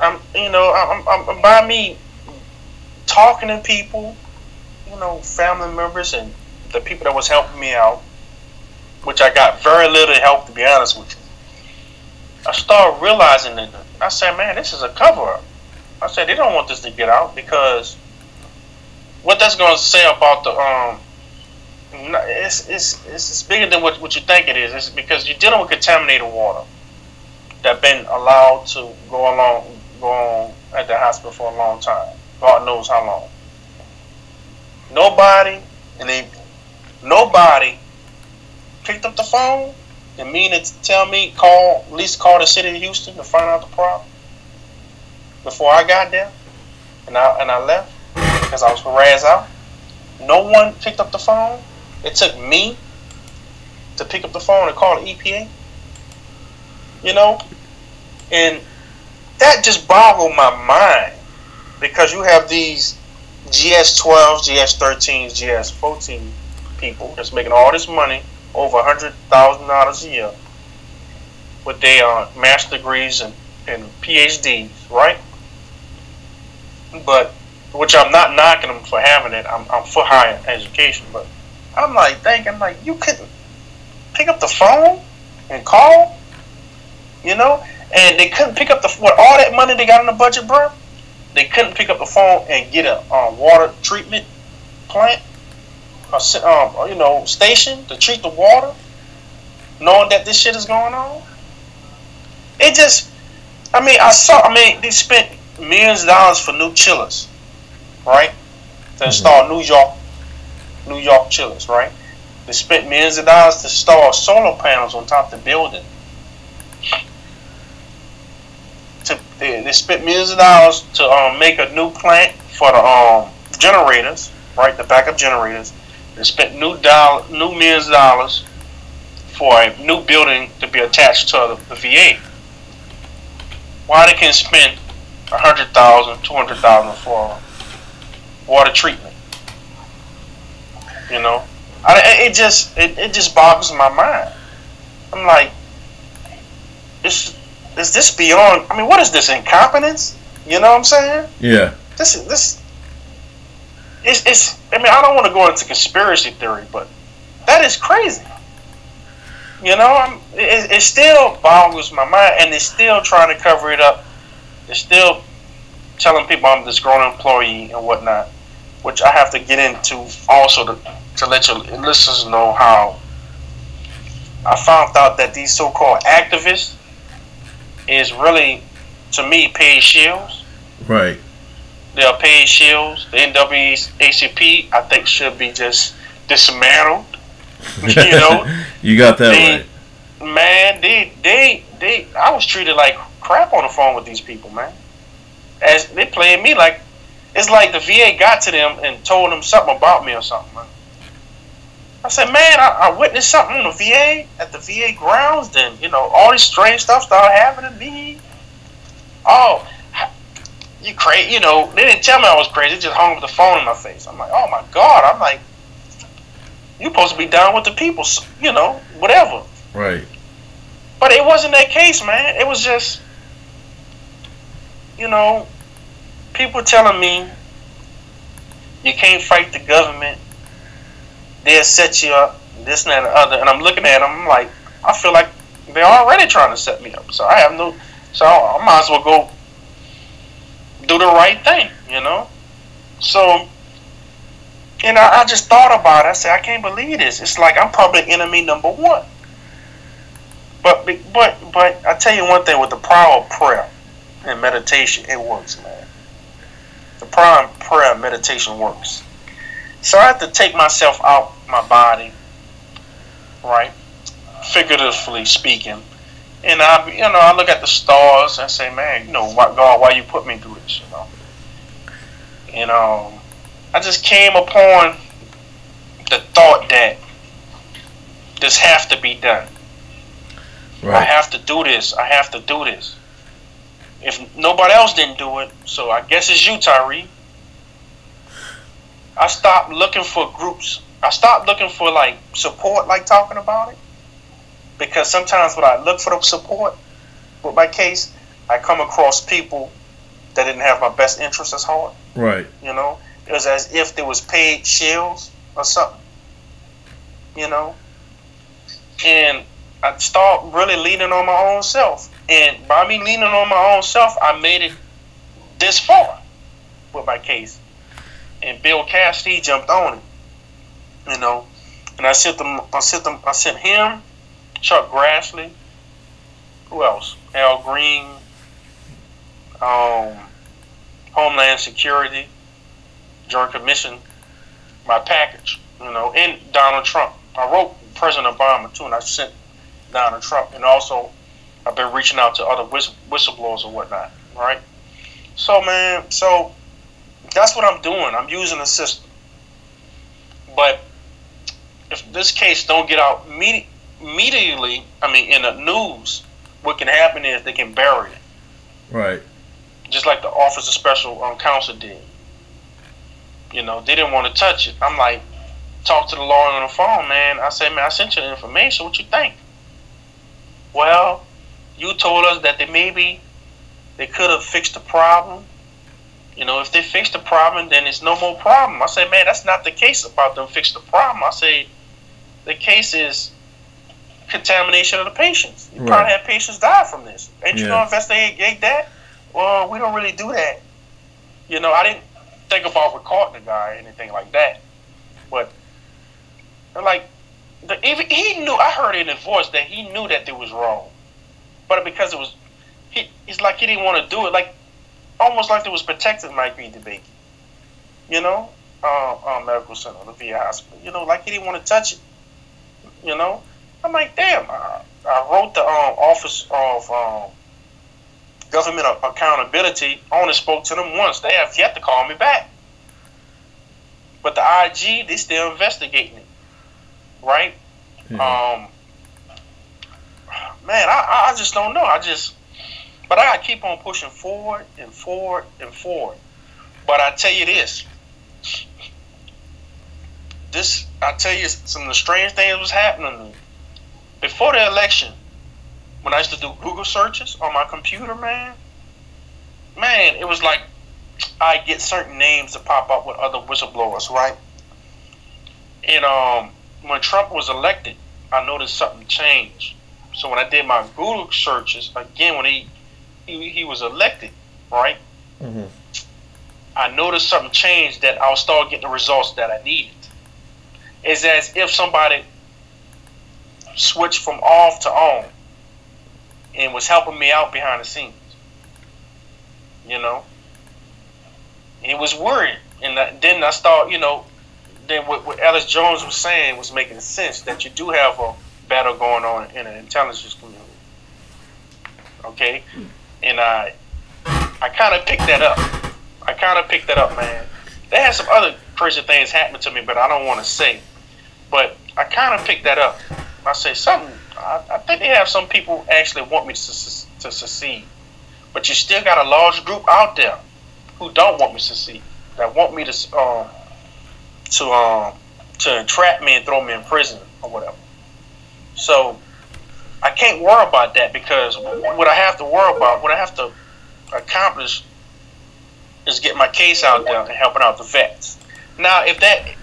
I'm, you know, I'm, I'm by me talking to people, you know, family members and the people that was helping me out, which I got very little help to be honest with you. I started realizing that I said, man, this is a cover up. I said they don't want this to get out because what that's going to say about the um, it's it's it's bigger than what, what you think it is. It's because you're dealing with contaminated water that been allowed to go along go on at the hospital for a long time. God knows how long. Nobody and they nobody picked up the phone and mean to tell me call at least call the city of Houston to find out the problem before I got there and I and I left because I was harassed out. No one picked up the phone. It took me to pick up the phone and call the EPA. You know? And that just boggled my mind because you have these GS12, GS13, GS14 people that's making all this money, over a hundred thousand dollars a year, with their uh, master degrees and, and PhDs, right? But which I'm not knocking them for having it. I'm, I'm for higher education, but I'm like thinking like you couldn't pick up the phone and call, you know, and they couldn't pick up the what all that money they got in the budget, bro. They couldn't pick up the phone and get a um, water treatment plant a um, you know station to treat the water, knowing that this shit is going on. It just, I mean, I saw. I mean, they spent millions of dollars for new chillers, right? To mm-hmm. install New York, New York chillers, right? They spent millions of dollars to install solar panels on top of the building. To, they, they spent millions of dollars to um, make a new plant for the um, generators, right? The backup generators and spent new dollar, new millions of dollars for a new building to be attached to the, the VA. Why they can spend a hundred thousand, two hundred thousand for water treatment? You know, I, it just it, it just boggles my mind. I'm like, is is this beyond? I mean, what is this incompetence? You know what I'm saying? Yeah. This is this it's, it's I mean I don't want to go into conspiracy theory, but that is crazy. You know, I'm, it, it still boggles my mind, and they're still trying to cover it up. They're still telling people I'm this grown employee and whatnot, which I have to get into also to, to let your listeners know how I found out that these so-called activists is really, to me, paid shields. Right. Are paid shields. The NAACP, I think, should be just dismantled. you know, you got that they, right. Man, they, they, they. I was treated like crap on the phone with these people, man. As they playing me like, it's like the VA got to them and told them something about me or something. Man. I said, man, I, I, witnessed something on the VA at the VA grounds. Then you know, all this strange stuff started happening to me. oh, you crazy? You know, they didn't tell me I was crazy. They just hung up the phone in my face. I'm like, oh my god. I'm like, you supposed to be down with the people. You know, whatever. Right. But it wasn't that case, man. It was just, you know, people telling me you can't fight the government. They'll set you up, this and that and the other. And I'm looking at them, I'm like, I feel like they're already trying to set me up. So I have no, so I might as well go do the right thing, you know? So, you know, I just thought about it. I said, I can't believe this. It's like I'm public enemy number one. But, but, but I tell you one thing with the power of prayer and meditation, it works, man. The of prayer and meditation works. So I have to take myself out my body, right? Figuratively speaking and I, you know, I look at the stars and say, man, you know, what, God, why you put me through this, you know? And um, I just came upon the thought that this have to be done. Right. I have to do this. I have to do this. If nobody else didn't do it, so I guess it's you, Tyree. I stopped looking for groups. I stopped looking for like support, like talking about it because sometimes when I look for the support with my case, I come across people that didn't have my best interests at heart. Right. You know, it was as if there was paid shields or something. You know, and I start really leaning on my own self, and by me leaning on my own self, I made it this far with my case. And Bill Cassidy jumped on it. You know, and I sent them. I sent them. I sent him Chuck Grassley. Who else? Al Green. Um, Homeland Security. Joint Commission. My package, you know, and Donald Trump. I wrote President Obama too, and I sent Donald Trump, and also I've been reaching out to other whistle- whistleblowers or whatnot, right? So, man, so that's what I'm doing. I'm using the system. But if this case don't get out immediately, immediately, I mean, in the news, what can happen is they can bury it. Right. Just like the Office of Special um, Counsel did. You know, they didn't want to touch it. I'm like, talk to the lawyer on the phone, man. I said, man, I sent you the information. What you think? Well, you told us that they maybe they could have fixed the problem. You know, if they fixed the problem, then it's no more problem. I say, man, that's not the case about them fix the problem. I say, the case is contamination of the patients. You right. probably had patients die from this. Ain't you gonna investigate that? Well, we don't really do that. You know, I didn't think about recording the guy or anything like that. But like, the, even he knew. I heard in his voice that he knew that it was wrong, but because it was, he, it's like he didn't want to do it. Like, almost like there was protected Michael DeBakey. You know, uh, uh, medical center, the VA hospital. You know, like he didn't want to touch it. You know, I'm like, damn. I, I wrote the um, Office of um, Government Accountability. I only spoke to them once. They have yet to call me back. But the IG, they still investigating it, right? Mm-hmm. Um, man, I, I just don't know. I just, but I gotta keep on pushing forward and forward and forward. But I tell you this, this I tell you some of the strange things was happening before the election, when I used to do Google searches on my computer, man, man, it was like I get certain names to pop up with other whistleblowers, right? And um, when Trump was elected, I noticed something changed. So when I did my Google searches again, when he he, he was elected, right? Mm-hmm. I noticed something changed that I'll start getting the results that I needed. It's as if somebody switched from off to on and was helping me out behind the scenes. You know? It was worried. And then I start, you know, then what, what Alex Jones was saying was making sense that you do have a battle going on in an intelligence community. Okay? And I I kind of picked that up. I kind of picked that up, man. They had some other crazy things happen to me, but I don't want to say. But I kind of picked that up. I say something. I, I, think they have some people actually want me to, to succeed, But you still got a large group out there who don't want me to succeed, that want me to um to um to entrap me and throw me in prison or whatever. So I can't worry about that because what I have to worry about, what I have to accomplish, is get my case out there and helping out the vets. Now, if that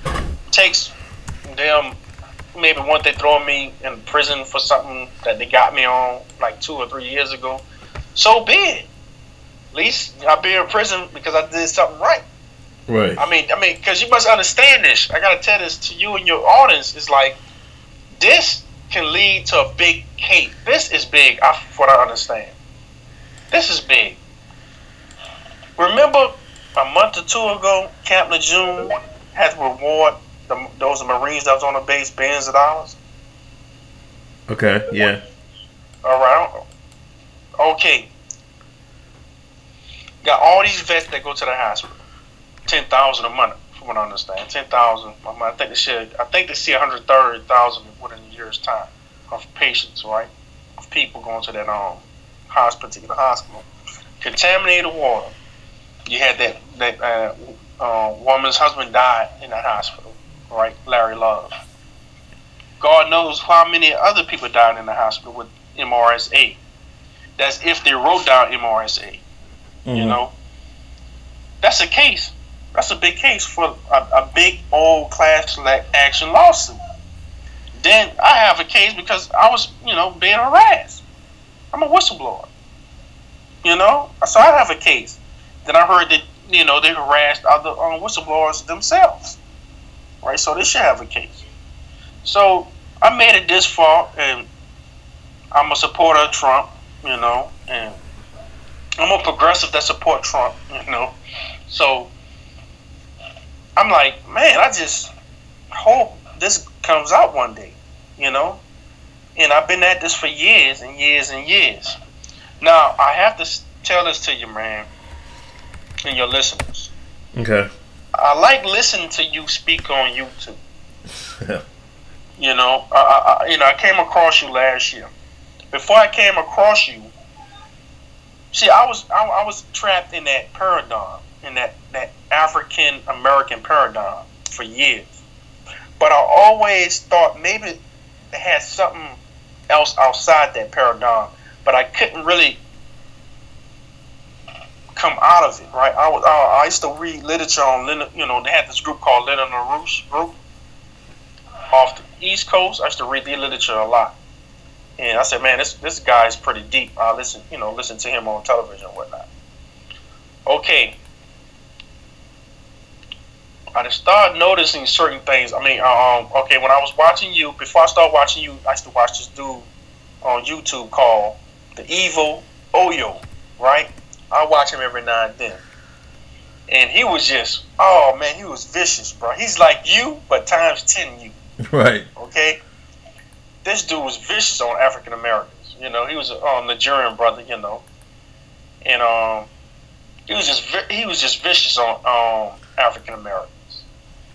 takes them maybe once they throw me in prison for something that they got me on like two or three years ago, so be it. At least I'll be in prison because I did something right. Right. I mean, I mean, because you must understand this. I gotta tell this to you and your audience. It's like this can lead to a big case. This is big, I, what I understand. This is big. Remember a month or two ago, Camp Lejeune had to reward the, those Marines that was on the base billions of dollars? Okay, yeah. All right. Okay. Got all these vets that go to the hospital. Ten thousand a month, from what I understand. Ten thousand. I think they should. I think they see one hundred thirty thousand within a year's time of patients, right? Of people going to that um hospital, the hospital. Contaminated water. You had that that uh, uh, woman's husband died in that hospital, right? Larry Love. God knows how many other people died in the hospital with MRSA. That's if they wrote down MRSA. Mm-hmm. You know, that's a case. That's a big case for a, a big old class action lawsuit. Then I have a case because I was, you know, being harassed. I'm a whistleblower. You know, so I have a case. Then I heard that you know they harassed other um, whistleblowers themselves, right? So they should have a case. So I made it this far, and I'm a supporter of Trump, you know, and I'm a progressive that support Trump, you know. So I'm like, man, I just hope this comes out one day, you know. And I've been at this for years and years and years. Now I have to tell this to you, man, and your listeners. Okay. I like listening to you speak on YouTube. You know, I, I, you know, I came across you last year. Before I came across you, see, I was I, I was trapped in that paradigm, in that that African American paradigm for years. But I always thought maybe it had something else outside that paradigm, but I couldn't really come out of it. Right? I was I, I used to read literature on Leonard, you know they had this group called Lyndon LaRouche group off the East Coast. I used to read the literature a lot. And I said, man, this this guy is pretty deep. I listen, you know, listen to him on television and whatnot. Okay. I just started noticing certain things. I mean, um, okay, when I was watching you, before I started watching you, I used to watch this dude on YouTube called The Evil Oyo, right? I watch him every now and then. And he was just, oh man, he was vicious, bro. He's like you, but times 10 you. Right. Okay. This dude was vicious on African Americans. You know, he was a um, Nigerian brother. You know, and um, he was just he was just vicious on um African Americans.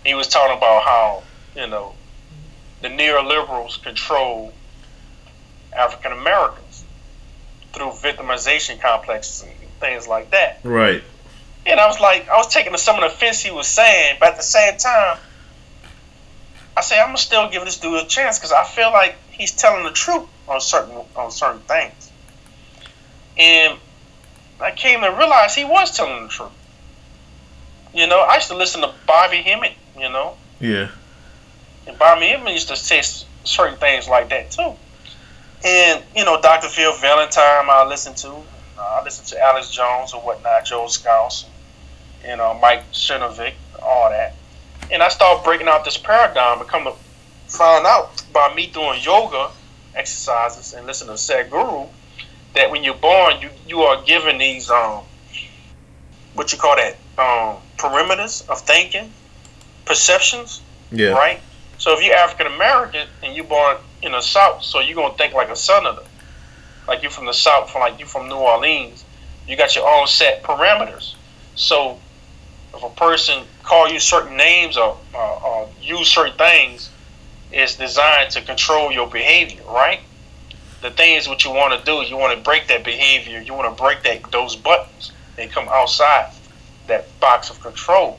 He was talking about how you know the neoliberals control African Americans through victimization complexes things like that. Right. And I was like, I was taking some of the offense he was saying, but at the same time, I say I'm gonna still give this dude a chance because I feel like he's telling the truth on certain on certain things. And I came to realize he was telling the truth. You know, I used to listen to Bobby Hemmitt. You know. Yeah. And Bobby Hemmitt used to say certain things like that too. And you know, Dr. Phil Valentine, I listen to. Uh, I listen to Alex Jones or whatnot, Joe Scouse, you know, Mike Cernovich, all that and I started breaking out this paradigm and come to find out by me doing yoga exercises and listening to Sadhguru that when you're born, you, you are given these um what you call that um perimeters of thinking, perceptions. Yeah. Right. So if you're African American and you're born in the South, so you're gonna think like a Southerner, like you're from the South, from like you're from New Orleans. You got your own set parameters. So if a person call you certain names or, uh, use certain things, it's designed to control your behavior, right? the thing is what you want to do. You want to break that behavior. You want to break that those buttons and come outside that box of control.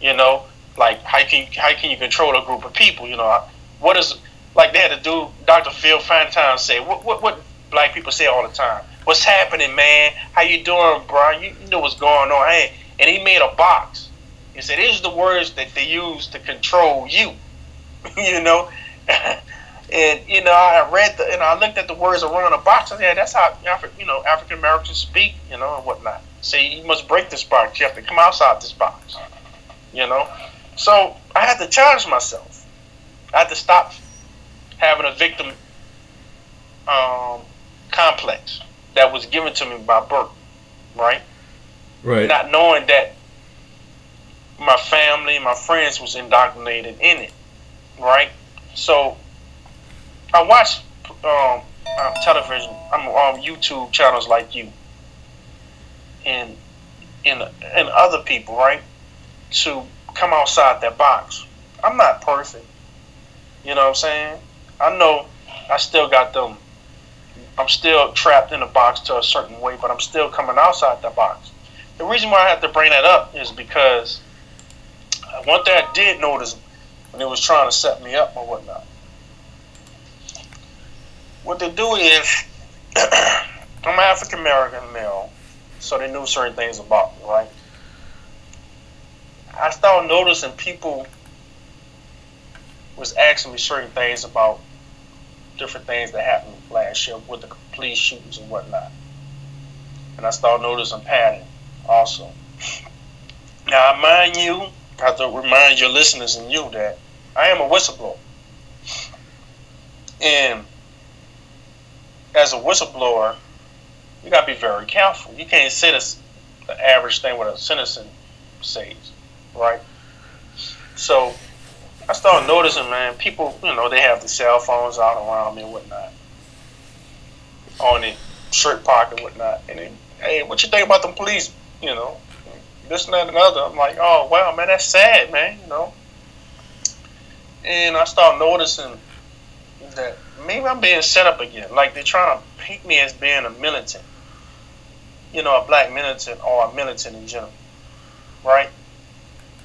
You know, like how can how can you control a group of people? You know, what is like they had to do. Dr. Phil Valentine say what what what black people say all the time. What's happening, man? How you doing, Brian? You, you know what's going on? Hey, and he made a box. He said, "These are the words that they use to control you." you know. And you know, I read the and I looked at the words around the box. and yeah, that's how Afri- you know African Americans speak, you know, and whatnot. Say you must break this box. You have to come outside this box. You know, so I had to challenge myself. I had to stop having a victim um, complex that was given to me by birth, right? Right. Not knowing that my family, my friends was indoctrinated in it, right? So I watch um, um, television, I'm on YouTube channels like you, and and and other people, right? To come outside that box. I'm not perfect. You know what I'm saying? I know I still got them. I'm still trapped in a box to a certain way, but I'm still coming outside the box. The reason why I have to bring that up is because one thing I did notice when they was trying to set me up or whatnot. What they do is, I'm an African American male, so they knew certain things about me, right? I started noticing people was asking me certain things about different things that happened last year with the police shootings and whatnot. And I started noticing pattern also. Now, I mind you, I have to remind your listeners and you that I am a whistleblower. And as a whistleblower, you got to be very careful. You can't say this, the average thing what a citizen says, right? So I started noticing, man, people, you know, they have the cell phones out around me and whatnot, on the shirt pocket and whatnot. And then, hey, what you think about the police? You know, this and that and other. I'm like, oh wow, man, that's sad, man. You know. And I started noticing that maybe I'm being set up again. Like they're trying to paint me as being a militant. You know, a black militant or a militant in general, right?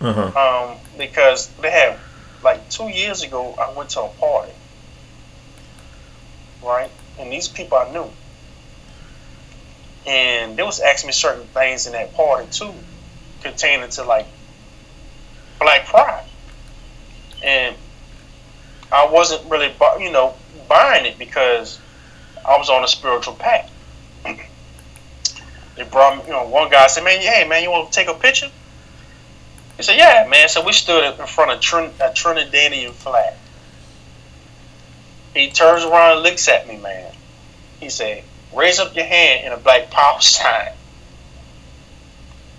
Uh-huh. Um, because they have like two years ago, I went to a party, right? And these people I knew, and they was asking me certain things in that party too, pertaining to like black pride, and I wasn't really, you know, buying it because I was on a spiritual path. they brought me, you know, one guy said, "Man, hey, man, you want to take a picture?" He said, "Yeah, man." So we stood in front of Trin- a Trinidadian flag. He turns around and looks at me, man. He said, "Raise up your hand in a black power sign."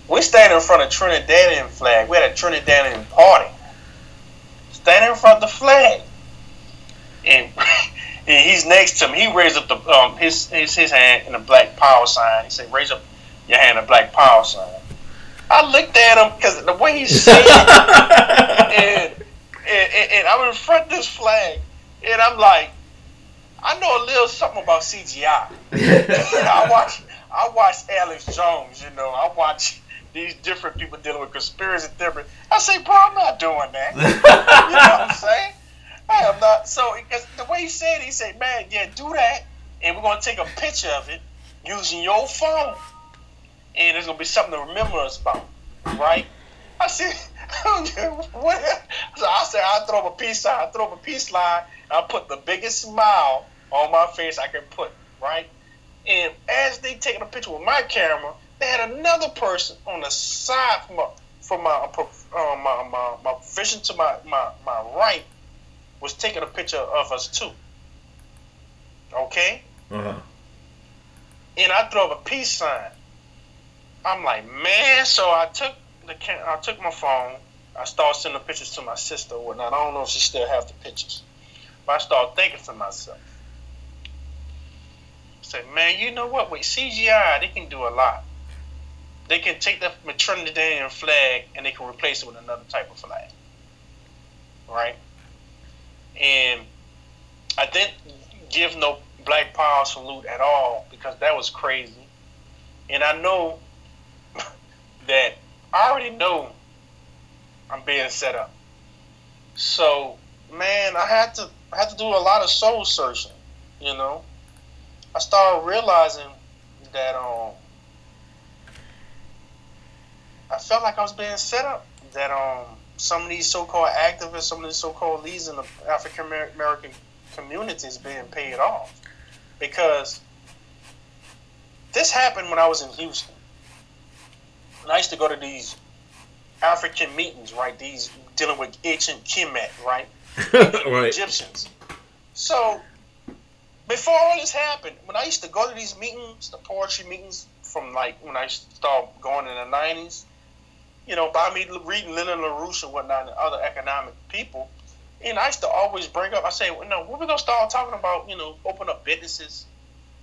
We standing in front of Trinidadian flag. We had a Trinidadian party. Standing in front of the flag, and, and he's next to me. He raised up the um his his, his hand in a black power sign. He said, "Raise up your hand in a black power sign." I looked at him because the way he said it, and, and, and I'm in front of this flag, and I'm like, I know a little something about CGI. I watch, I watch Alex Jones. You know, I watch these different people dealing with conspiracy theory. I say, bro, I'm not doing that. you know what I'm saying? I am not. So because the way he said, it, he said, man, yeah, do that, and we're gonna take a picture of it using your phone and it's gonna be something to remember us about, right? I said, what? So I said, I throw up a peace sign, I throw up a peace line, I put the biggest smile on my face I can put, right? And as they taking a picture with my camera, they had another person on the side from my from my uh, my, my, my vision to my, my, my right was taking a picture of us too. Okay? Uh-huh. And I throw up a peace sign. I'm like, man. So I took the I took my phone. I started sending pictures to my sister or whatnot. I don't know if she still has the pictures, but I started thinking to myself, I said, man, you know what? With CGI, they can do a lot. They can take the Trinidadian flag and they can replace it with another type of flag, right? And I didn't give no Black Power salute at all because that was crazy. And I know that I already know I'm being set up. So, man, I had to I had to do a lot of soul searching, you know. I started realizing that um I felt like I was being set up. That um some of these so-called activists, some of these so-called leaders in the African American communities being paid off because this happened when I was in Houston. And I used to go to these African meetings, right? These dealing with ancient Kemet, right? right. Egyptians. So before all this happened, when I used to go to these meetings, the poetry meetings from like when I started going in the nineties, you know, by me reading Lyndon LaRouche and whatnot and other economic people, and I used to always bring up, I say, well, no, we're gonna start talking about, you know, open up businesses,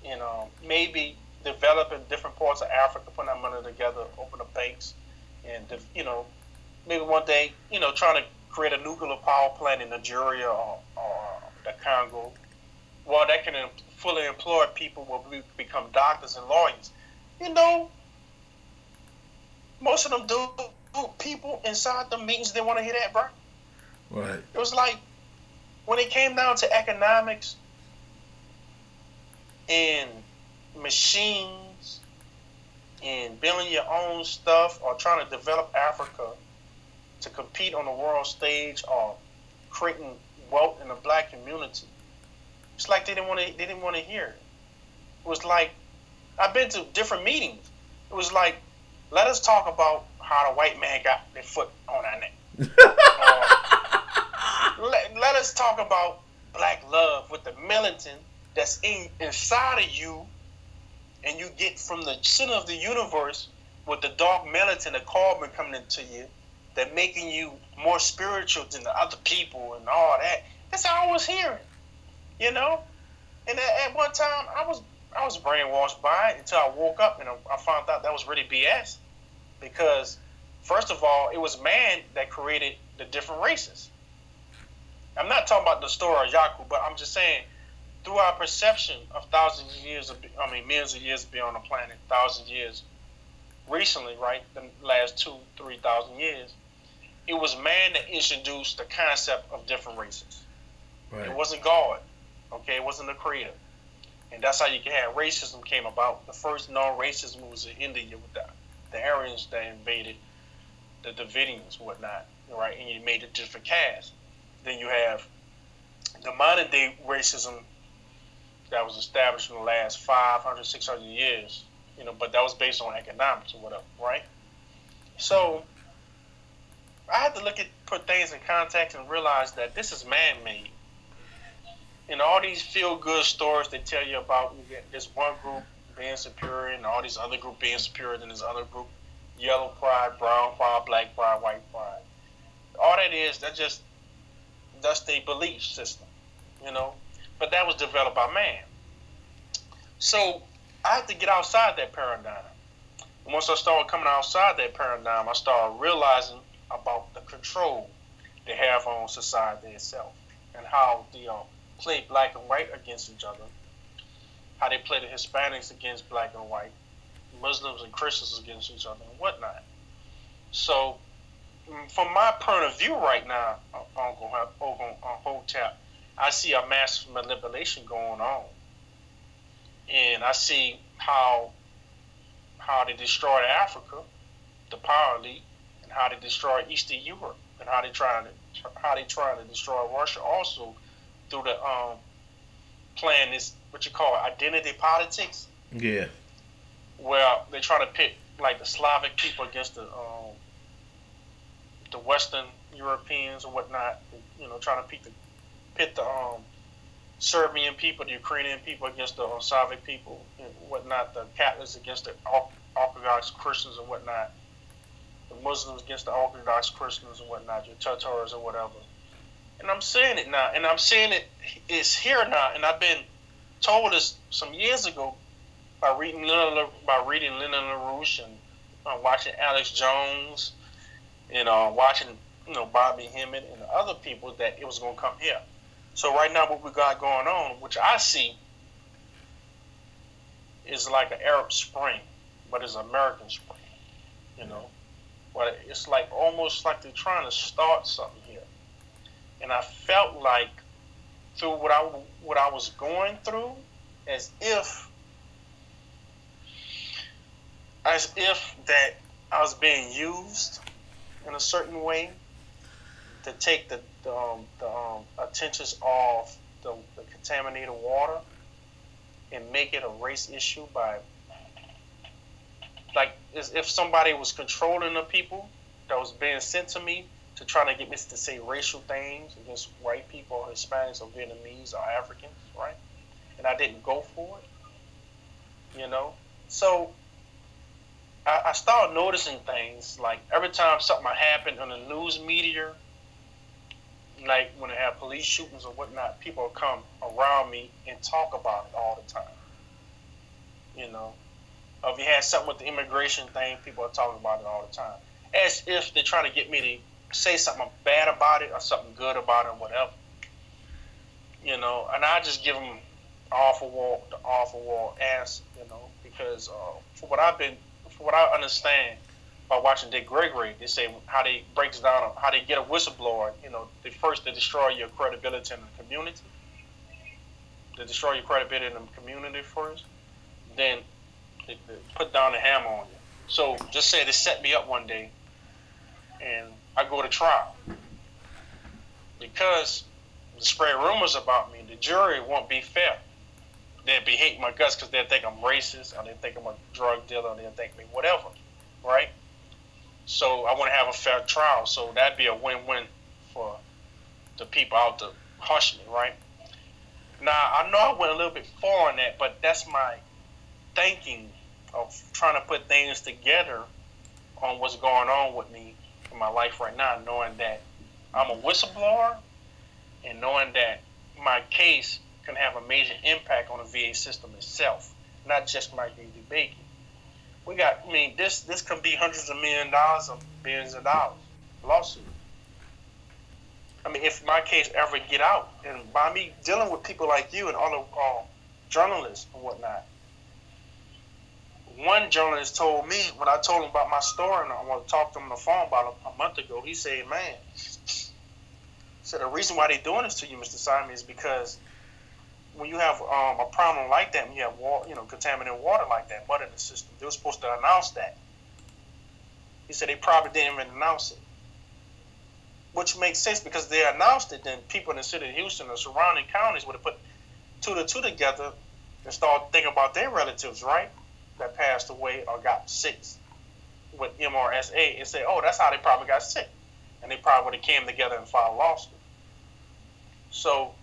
you um, know, maybe developing different parts of Africa, putting that money together, open up banks, and you know, maybe one day, you know, trying to create a nuclear power plant in Nigeria or, or the Congo, well, that can fully employ people will become doctors and lawyers. You know, most of them do people inside the meetings they want to hear that, bro. Right. It was like when it came down to economics and machines and building your own stuff or trying to develop Africa to compete on the world stage or creating wealth in the black community. It's like they didn't want to they didn't want to hear it. It was like I've been to different meetings. It was like, let us talk about how the white man got their foot on our neck. let, let us talk about black love with the melanin that's in inside of you and you get from the center of the universe with the dark melanin, the carbon coming into you, that making you more spiritual than the other people and all that. That's how I was hearing, you know. And at, at one time, I was I was brainwashed by it until I woke up and I found out that was really BS. Because first of all, it was man that created the different races. I'm not talking about the story of Yakub, but I'm just saying through our perception of thousands of years of, I mean, millions of years being on the planet, thousand years recently, right, the last two, three thousand years, it was man that introduced the concept of different races. Right. It wasn't God, okay? It wasn't the creator. And that's how you can have racism came about. The first non-racism was in India with the, the Aryans that invaded the Dravidians, whatnot, right? And you made it different castes. Then you have the modern day racism that was established in the last 500, 600 years, you know, but that was based on economics or whatever, right? So I had to look at, put things in context and realize that this is man made. And all these feel good stories they tell you about this one group being superior and all these other group being superior than this other group, yellow pride, brown pride, black pride, white pride. All that is, that just that's their belief system, you know. But that was developed by man. So I had to get outside that paradigm. And once I started coming outside that paradigm, I started realizing about the control they have on society itself and how they uh, play black and white against each other, how they play the Hispanics against black and white, Muslims and Christians against each other, and whatnot. So mm, from my point of view right now, uh, Uncle uh, Uncle uh, Hotep, I see a massive manipulation going on, and I see how how they destroyed Africa, the Power Elite, and how they destroyed Eastern Europe, and how they trying to how they trying to destroy Russia also through the um playing this what you call identity politics. Yeah. Where they try to pit like the Slavic people against the um, the Western Europeans or whatnot, you know, trying to pit the pit the um, Serbian people, the Ukrainian people against the uh, Slavic people and whatnot, the Catholics against the Orthodox Christians and whatnot, the Muslims against the Orthodox Christians and whatnot, your Tatars or whatever. And I'm seeing it now, and I'm seeing it is here now, and I've been told this some years ago by reading by reading Lyndon LaRouche and uh, watching Alex Jones and uh, watching you know Bobby Hemmitt and other people that it was going to come here. So right now, what we got going on, which I see, is like an Arab Spring, but it's American Spring. You know, but it's like almost like they're trying to start something here, and I felt like through what I what I was going through, as if as if that I was being used in a certain way to take the the, um, the um, attentions off the, the contaminated water and make it a race issue by like as if somebody was controlling the people that was being sent to me to try to get me to say racial things against white people or Hispanics or Vietnamese or Africans, right? And I didn't go for it. You know? So I, I started noticing things like every time something happened on the news media, like when I have police shootings or whatnot, people come around me and talk about it all the time. You know, if you had something with the immigration thing, people are talking about it all the time, as if they're trying to get me to say something bad about it or something good about it or whatever. You know, and I just give them awful wall, the awful wall answer. You know, because uh, for what I've been, for what I understand, by watching Dick Gregory, they say how they breaks down how they get a whistleblower. You know, they first they destroy your credibility in the community. They destroy your credibility in the community first, then they, they put down the hammer on you. So just say they set me up one day, and I go to trial because they spread rumors about me. The jury won't be fair. They'll be hating my guts because they'll think I'm racist, or they think I'm a drug dealer, or they'll think me whatever, right? So I want to have a fair trial. So that'd be a win-win for the people out to hush me, right? Now I know I went a little bit far on that, but that's my thinking of trying to put things together on what's going on with me in my life right now, knowing that I'm a whistleblower and knowing that my case can have a major impact on the VA system itself, not just Michael DeBakey we got. I mean, this this could be hundreds of million dollars or billions of dollars lawsuit. I mean, if my case ever get out, and by me dealing with people like you and other uh, journalists and whatnot, one journalist told me when I told him about my story and I want to talk to him on the phone about a, a month ago. He said, "Man," said the reason why they doing this to you, Mr. Simon, is because when you have um, a problem like that, when you have water, you know, contaminated water like that, mud in the system, they were supposed to announce that. He said they probably didn't even announce it, which makes sense because they announced it. Then people in the city of Houston and surrounding counties would have put two to two together and start thinking about their relatives, right, that passed away or got sick with MRSA, and say, oh, that's how they probably got sick, and they probably would have came together and filed a lawsuit. So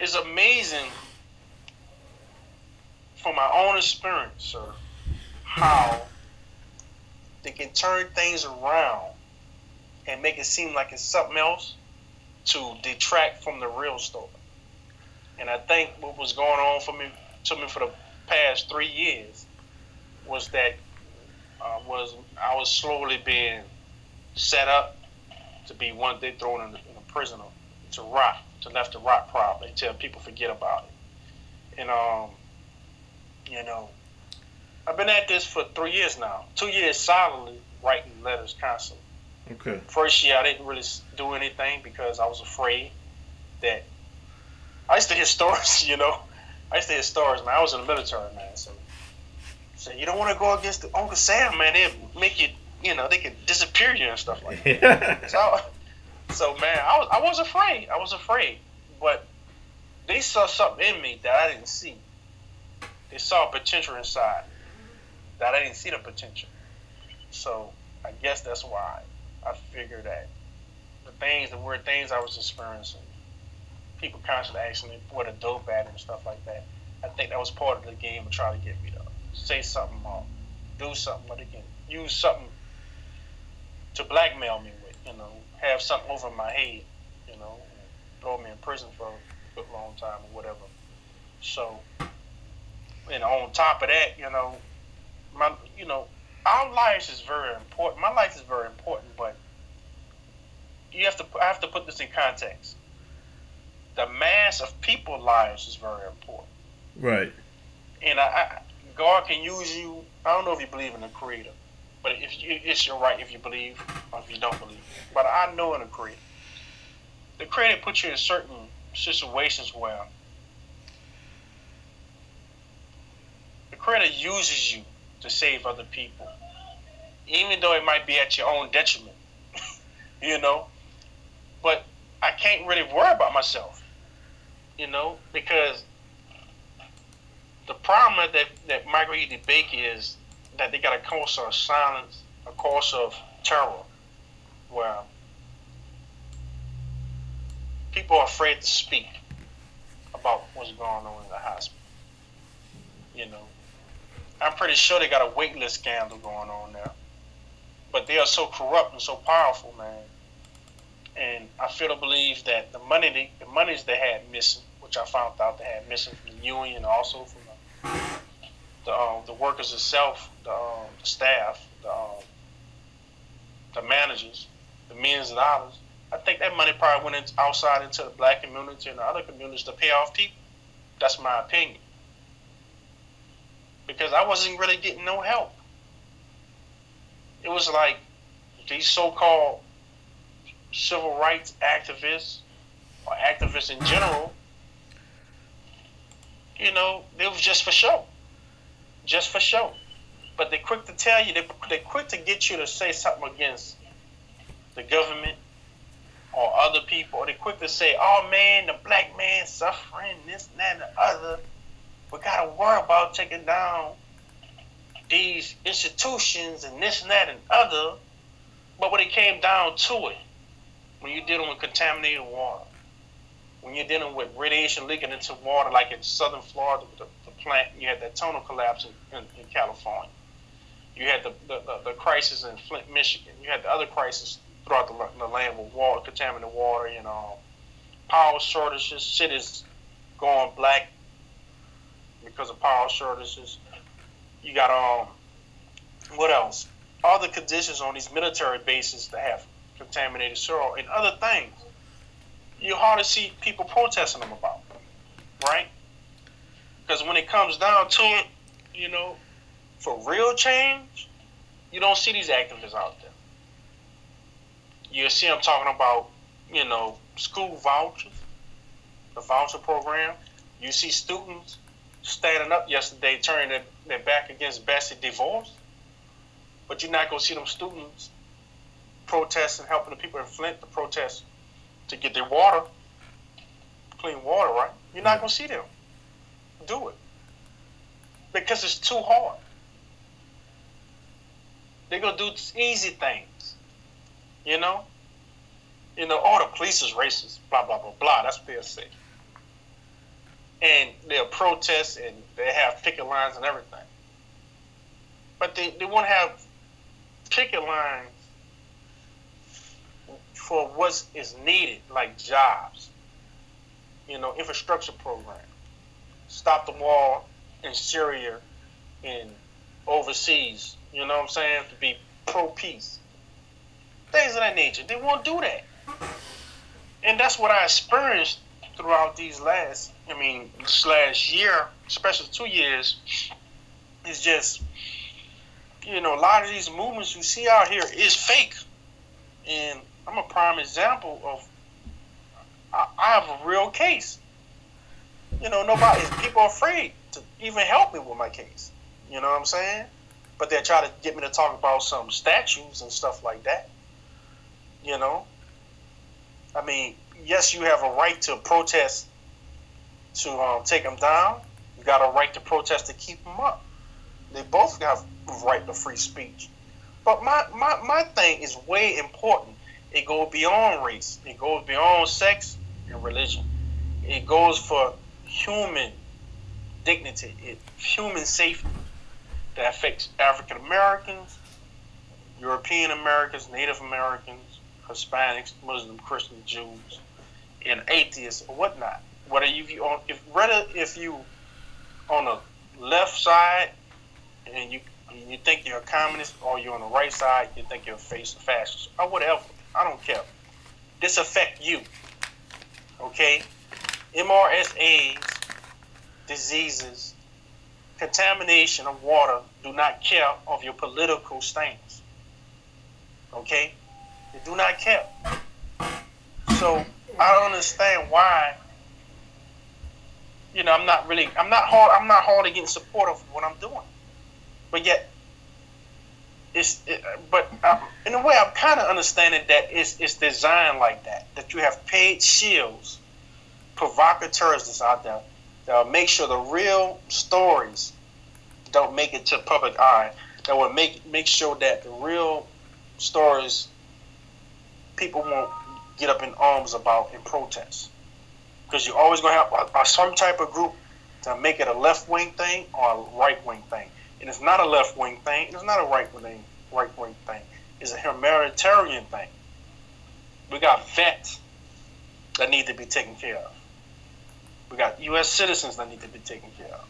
it's amazing from my own experience, sir, how they can turn things around and make it seem like it's something else to detract from the real story. And I think what was going on for me to me for the past three years was that uh, was I was slowly being set up to be one day thrown in, a prison to rot to left to rot probably until people forget about it. And um, you know, I've been at this for three years now. Two years solidly writing letters constantly. Okay. First year I didn't really do anything because I was afraid that I used to hear stories, you know. I used to hear stories, man. I was in the military, man. So, so you don't want to go against the Uncle Sam, man. They make you, you know, they can disappear you and stuff like that. so so man, I was I was afraid. I was afraid, but they saw something in me that I didn't see. They saw potential inside that I didn't see the potential. So I guess that's why I figured that the things, the weird things I was experiencing, people constantly asking me what a dope at and stuff like that. I think that was part of the game to try to get me to say something or do something, but can use something to blackmail me with, you know, have something over my head, you know, throw me in prison for a good long time or whatever. So, and on top of that, you know, my, you know, our lives is very important. My life is very important, but you have to, I have to put this in context. The mass of people lives is very important. Right. and I, I, God can use you. I don't know if you believe in the Creator, but if you, it's your right if you believe or if you don't believe. But I know the Creator. The Creator puts you in certain situations where the Creator uses you to save other people, even though it might be at your own detriment. you know, but I can't really worry about myself. You know, because the problem that that Michael E. DeBakey is that they got a course of silence, a course of terror, where people are afraid to speak about what's going on in the hospital. You know, I'm pretty sure they got a waitlist scandal going on there, but they are so corrupt and so powerful, man. And I feel to believe that the money, they, the monies they had missing, which I found out they had missing from the union, also from the um, the workers itself, the, um, the staff, the, um, the managers, the millions of dollars. I think that money probably went outside into the black community and the other communities to pay off people. That's my opinion. Because I wasn't really getting no help. It was like these so-called civil rights activists or activists in general you know, it was just for show. Just for show. But they're quick to tell you, they, they're quick to get you to say something against the government or other people. They're quick to say, oh man, the black man suffering, this, and that, and the other. We got to worry about taking down these institutions and this and that and other. But when it came down to it, when you're dealing with contaminated water, when you're dealing with radiation leaking into water, like in southern Florida, the, the plant, you had that tunnel collapse in, in, in California. You had the, the, the, the, crisis in Flint, Michigan. You had the other crisis throughout the, the land with water, contaminated water, you know, power shortages, cities going black because of power shortages. You got um, what else? All the conditions on these military bases that have contaminated soil and other things you hardly see people protesting them about, right? Because when it comes down to it, you know, for real change, you don't see these activists out there. You see them talking about, you know, school vouchers, the voucher program. You see students standing up yesterday, turning their, their back against Betsy DeVos. But you're not going to see them students protesting, helping the people in Flint to protest to get their water, clean water, right? You're not mm. gonna see them do it because it's too hard. They're gonna do easy things, you know. You know, oh, the police is racist, blah blah blah blah. That's what they'll say, and they'll protest and they have picket lines and everything. But they, they won't have picket lines for what is needed, like jobs, you know, infrastructure program, stop the war in Syria and overseas, you know what I'm saying, to be pro peace. Things of that nature. They won't do that. And that's what I experienced throughout these last, I mean, this last year, especially two years, is just, you know, a lot of these movements you see out here is fake. And I'm a prime example of I, I have a real case. You know, nobody people are afraid to even help me with my case. You know what I'm saying? But they try to get me to talk about some statues and stuff like that. You know? I mean, yes, you have a right to protest to um, take them down. You got a right to protest to keep them up. They both have right to free speech. But my, my, my thing is way important it goes beyond race. It goes beyond sex and religion. It goes for human dignity, it, human safety that affects African Americans, European Americans, Native Americans, Hispanics, Muslim, Christian, Jews, and atheists or whatnot. Whether you on if whether if you on the left side and you you think you're a communist or you're on the right side, you think you're a fascist or whatever. I don't care. This affect you. Okay? MRSA's, diseases, contamination of water do not care of your political stance. Okay? They do not care. So I don't understand why. You know, I'm not really, I'm not hard, I'm not hardly getting support of what I'm doing, but yet, it's, it, but uh, in a way, I'm kind of understanding that it's it's designed like that. That you have paid shills, provocateurs that's out there that'll make sure the real stories don't make it to public eye. That will make make sure that the real stories people won't get up in arms about in protest. Because you're always going to have a, a, some type of group to make it a left wing thing or a right wing thing. And it's not a left wing thing. It's not a right wing right wing thing. It's a humanitarian thing. We got vets that need to be taken care of. We got U.S. citizens that need to be taken care of.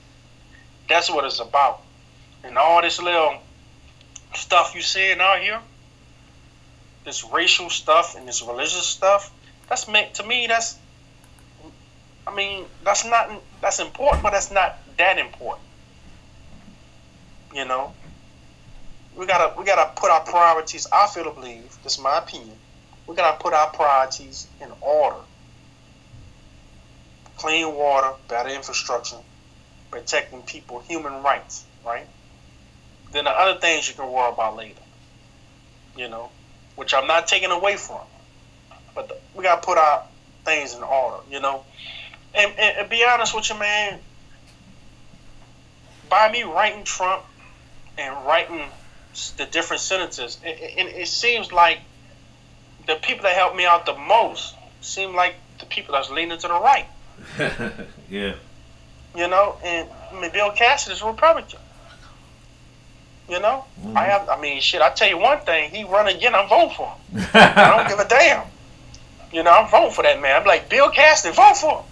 That's what it's about. And all this little stuff you seeing out here, this racial stuff and this religious stuff, that's meant to me. That's, I mean, that's not that's important, but that's not that important. You know, we gotta we gotta put our priorities. I feel to believe. This is my opinion. We gotta put our priorities in order. Clean water, better infrastructure, protecting people, human rights, right? Then the other things you can worry about later. You know, which I'm not taking away from. But the, we gotta put our things in order, you know. And, and, and be honest with you, man. By me writing Trump and writing the different sentences, it, it, it seems like the people that helped me out the most seem like the people that's leaning to the right. yeah. You know, and I mean, Bill Cassidy is a Republican. You know, mm-hmm. I have. I mean, shit. I tell you one thing. He run again. I'm voting for him. I don't give a damn. You know, I'm voting for that man. I'm like Bill Cassidy. Vote for him.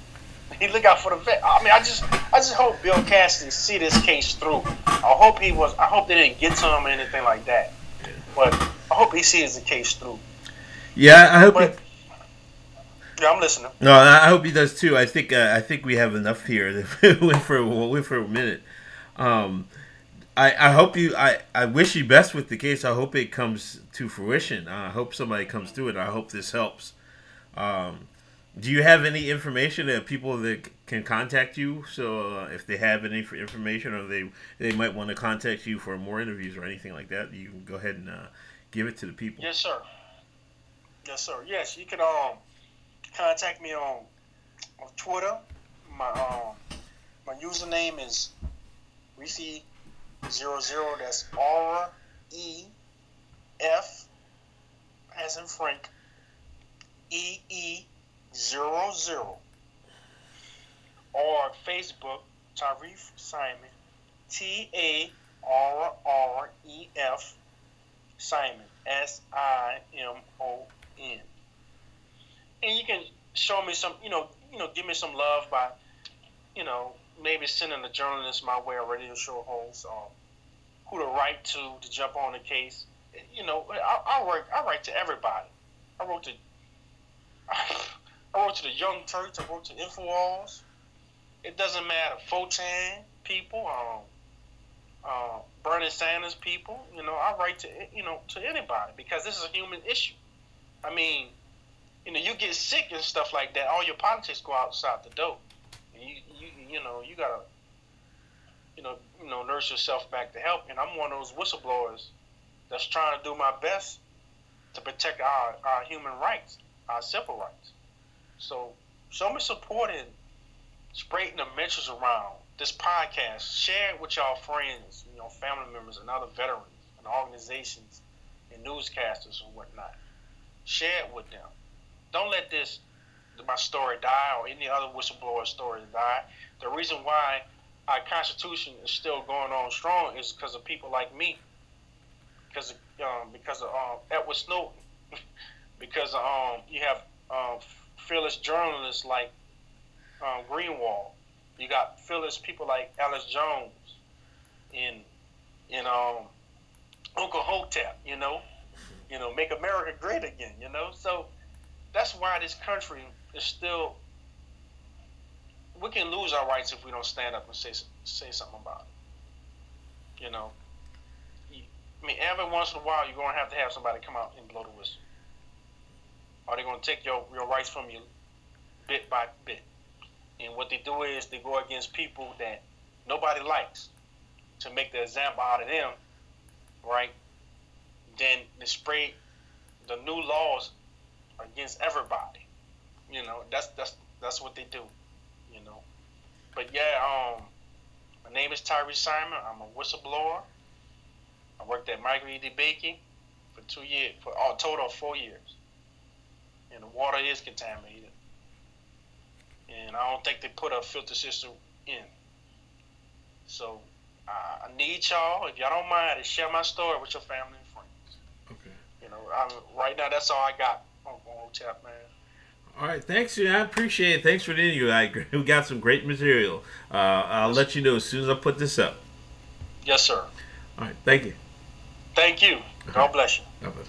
He look out for the vet. I mean, I just, I just hope Bill Cassidy see this case through. I hope he was. I hope they didn't get to him or anything like that. But I hope he sees the case through. Yeah, I hope. But, yeah, I'm listening. No, I hope he does too. I think uh, I think we have enough here. went for went for a minute. Um, I, I hope you I, I wish you best with the case. I hope it comes to fruition. I hope somebody comes through it. I hope this helps. Um, do you have any information that people that can contact you? So uh, if they have any information or they they might want to contact you for more interviews or anything like that, you can go ahead and uh, give it to the people. Yes, sir. Yes, sir. Yes, you can um contact me on on Twitter. My um my username is Reefy zero zero. That's R E F as in Frank E E zero zero. Or Facebook Tarif Simon T A R R E F Simon S I M O N. And you can show me some, you know, you know, give me some love by, you know, maybe sending a journalist my way, a radio show host, or who to write to to jump on the case. You know, I, I work. I write to everybody. I wrote to. I wrote to the Young Turks. I wrote to Infowars. It doesn't matter. Fotan people, um, uh, Bernie Sanders people. You know, I write to you know to anybody because this is a human issue. I mean, you know, you get sick and stuff like that. All your politics go outside the door. You you you know you gotta you know you know nurse yourself back to help. And I'm one of those whistleblowers that's trying to do my best to protect our, our human rights, our civil rights. So show me support in spreading the messages around this podcast. Share it with y'all friends, you know, family members and other veterans and organizations and newscasters and whatnot. Share it with them. Don't let this my story die or any other whistleblower story die. The reason why our Constitution is still going on strong is because of people like me. Because of, um, because of um, Edward Snowden. because um, you have um, fearless journalists like um, Greenwald. You got fearless people like Alex Jones in in um, Uncle Hotep. You know, you know, make America great again. You know, so that's why this country is still we can lose our rights if we don't stand up and say say something about it. You know, I mean, every once in a while, you're gonna have to have somebody come out and blow the whistle. Are they gonna take your your rights from you, bit by bit? And what they do is they go against people that nobody likes to make the example out of them, right? Then they spray the new laws against everybody. You know, that's that's that's what they do. You know, but yeah, um, my name is Tyree Simon. I'm a whistleblower. I worked at Marguerite DeBakey for two years, for a total of four years. And the water is contaminated. And I don't think they put a filter system in. So uh, I need y'all, if y'all don't mind, to share my story with your family and friends. Okay. You know, I'm, right now that's all I got on, on Tap, man. All right, thanks. I appreciate it. Thanks for the interview. I we got some great material. Uh, I'll let you know as soon as I put this up. Yes, sir. All right, thank you. Thank you. God bless you. God bless.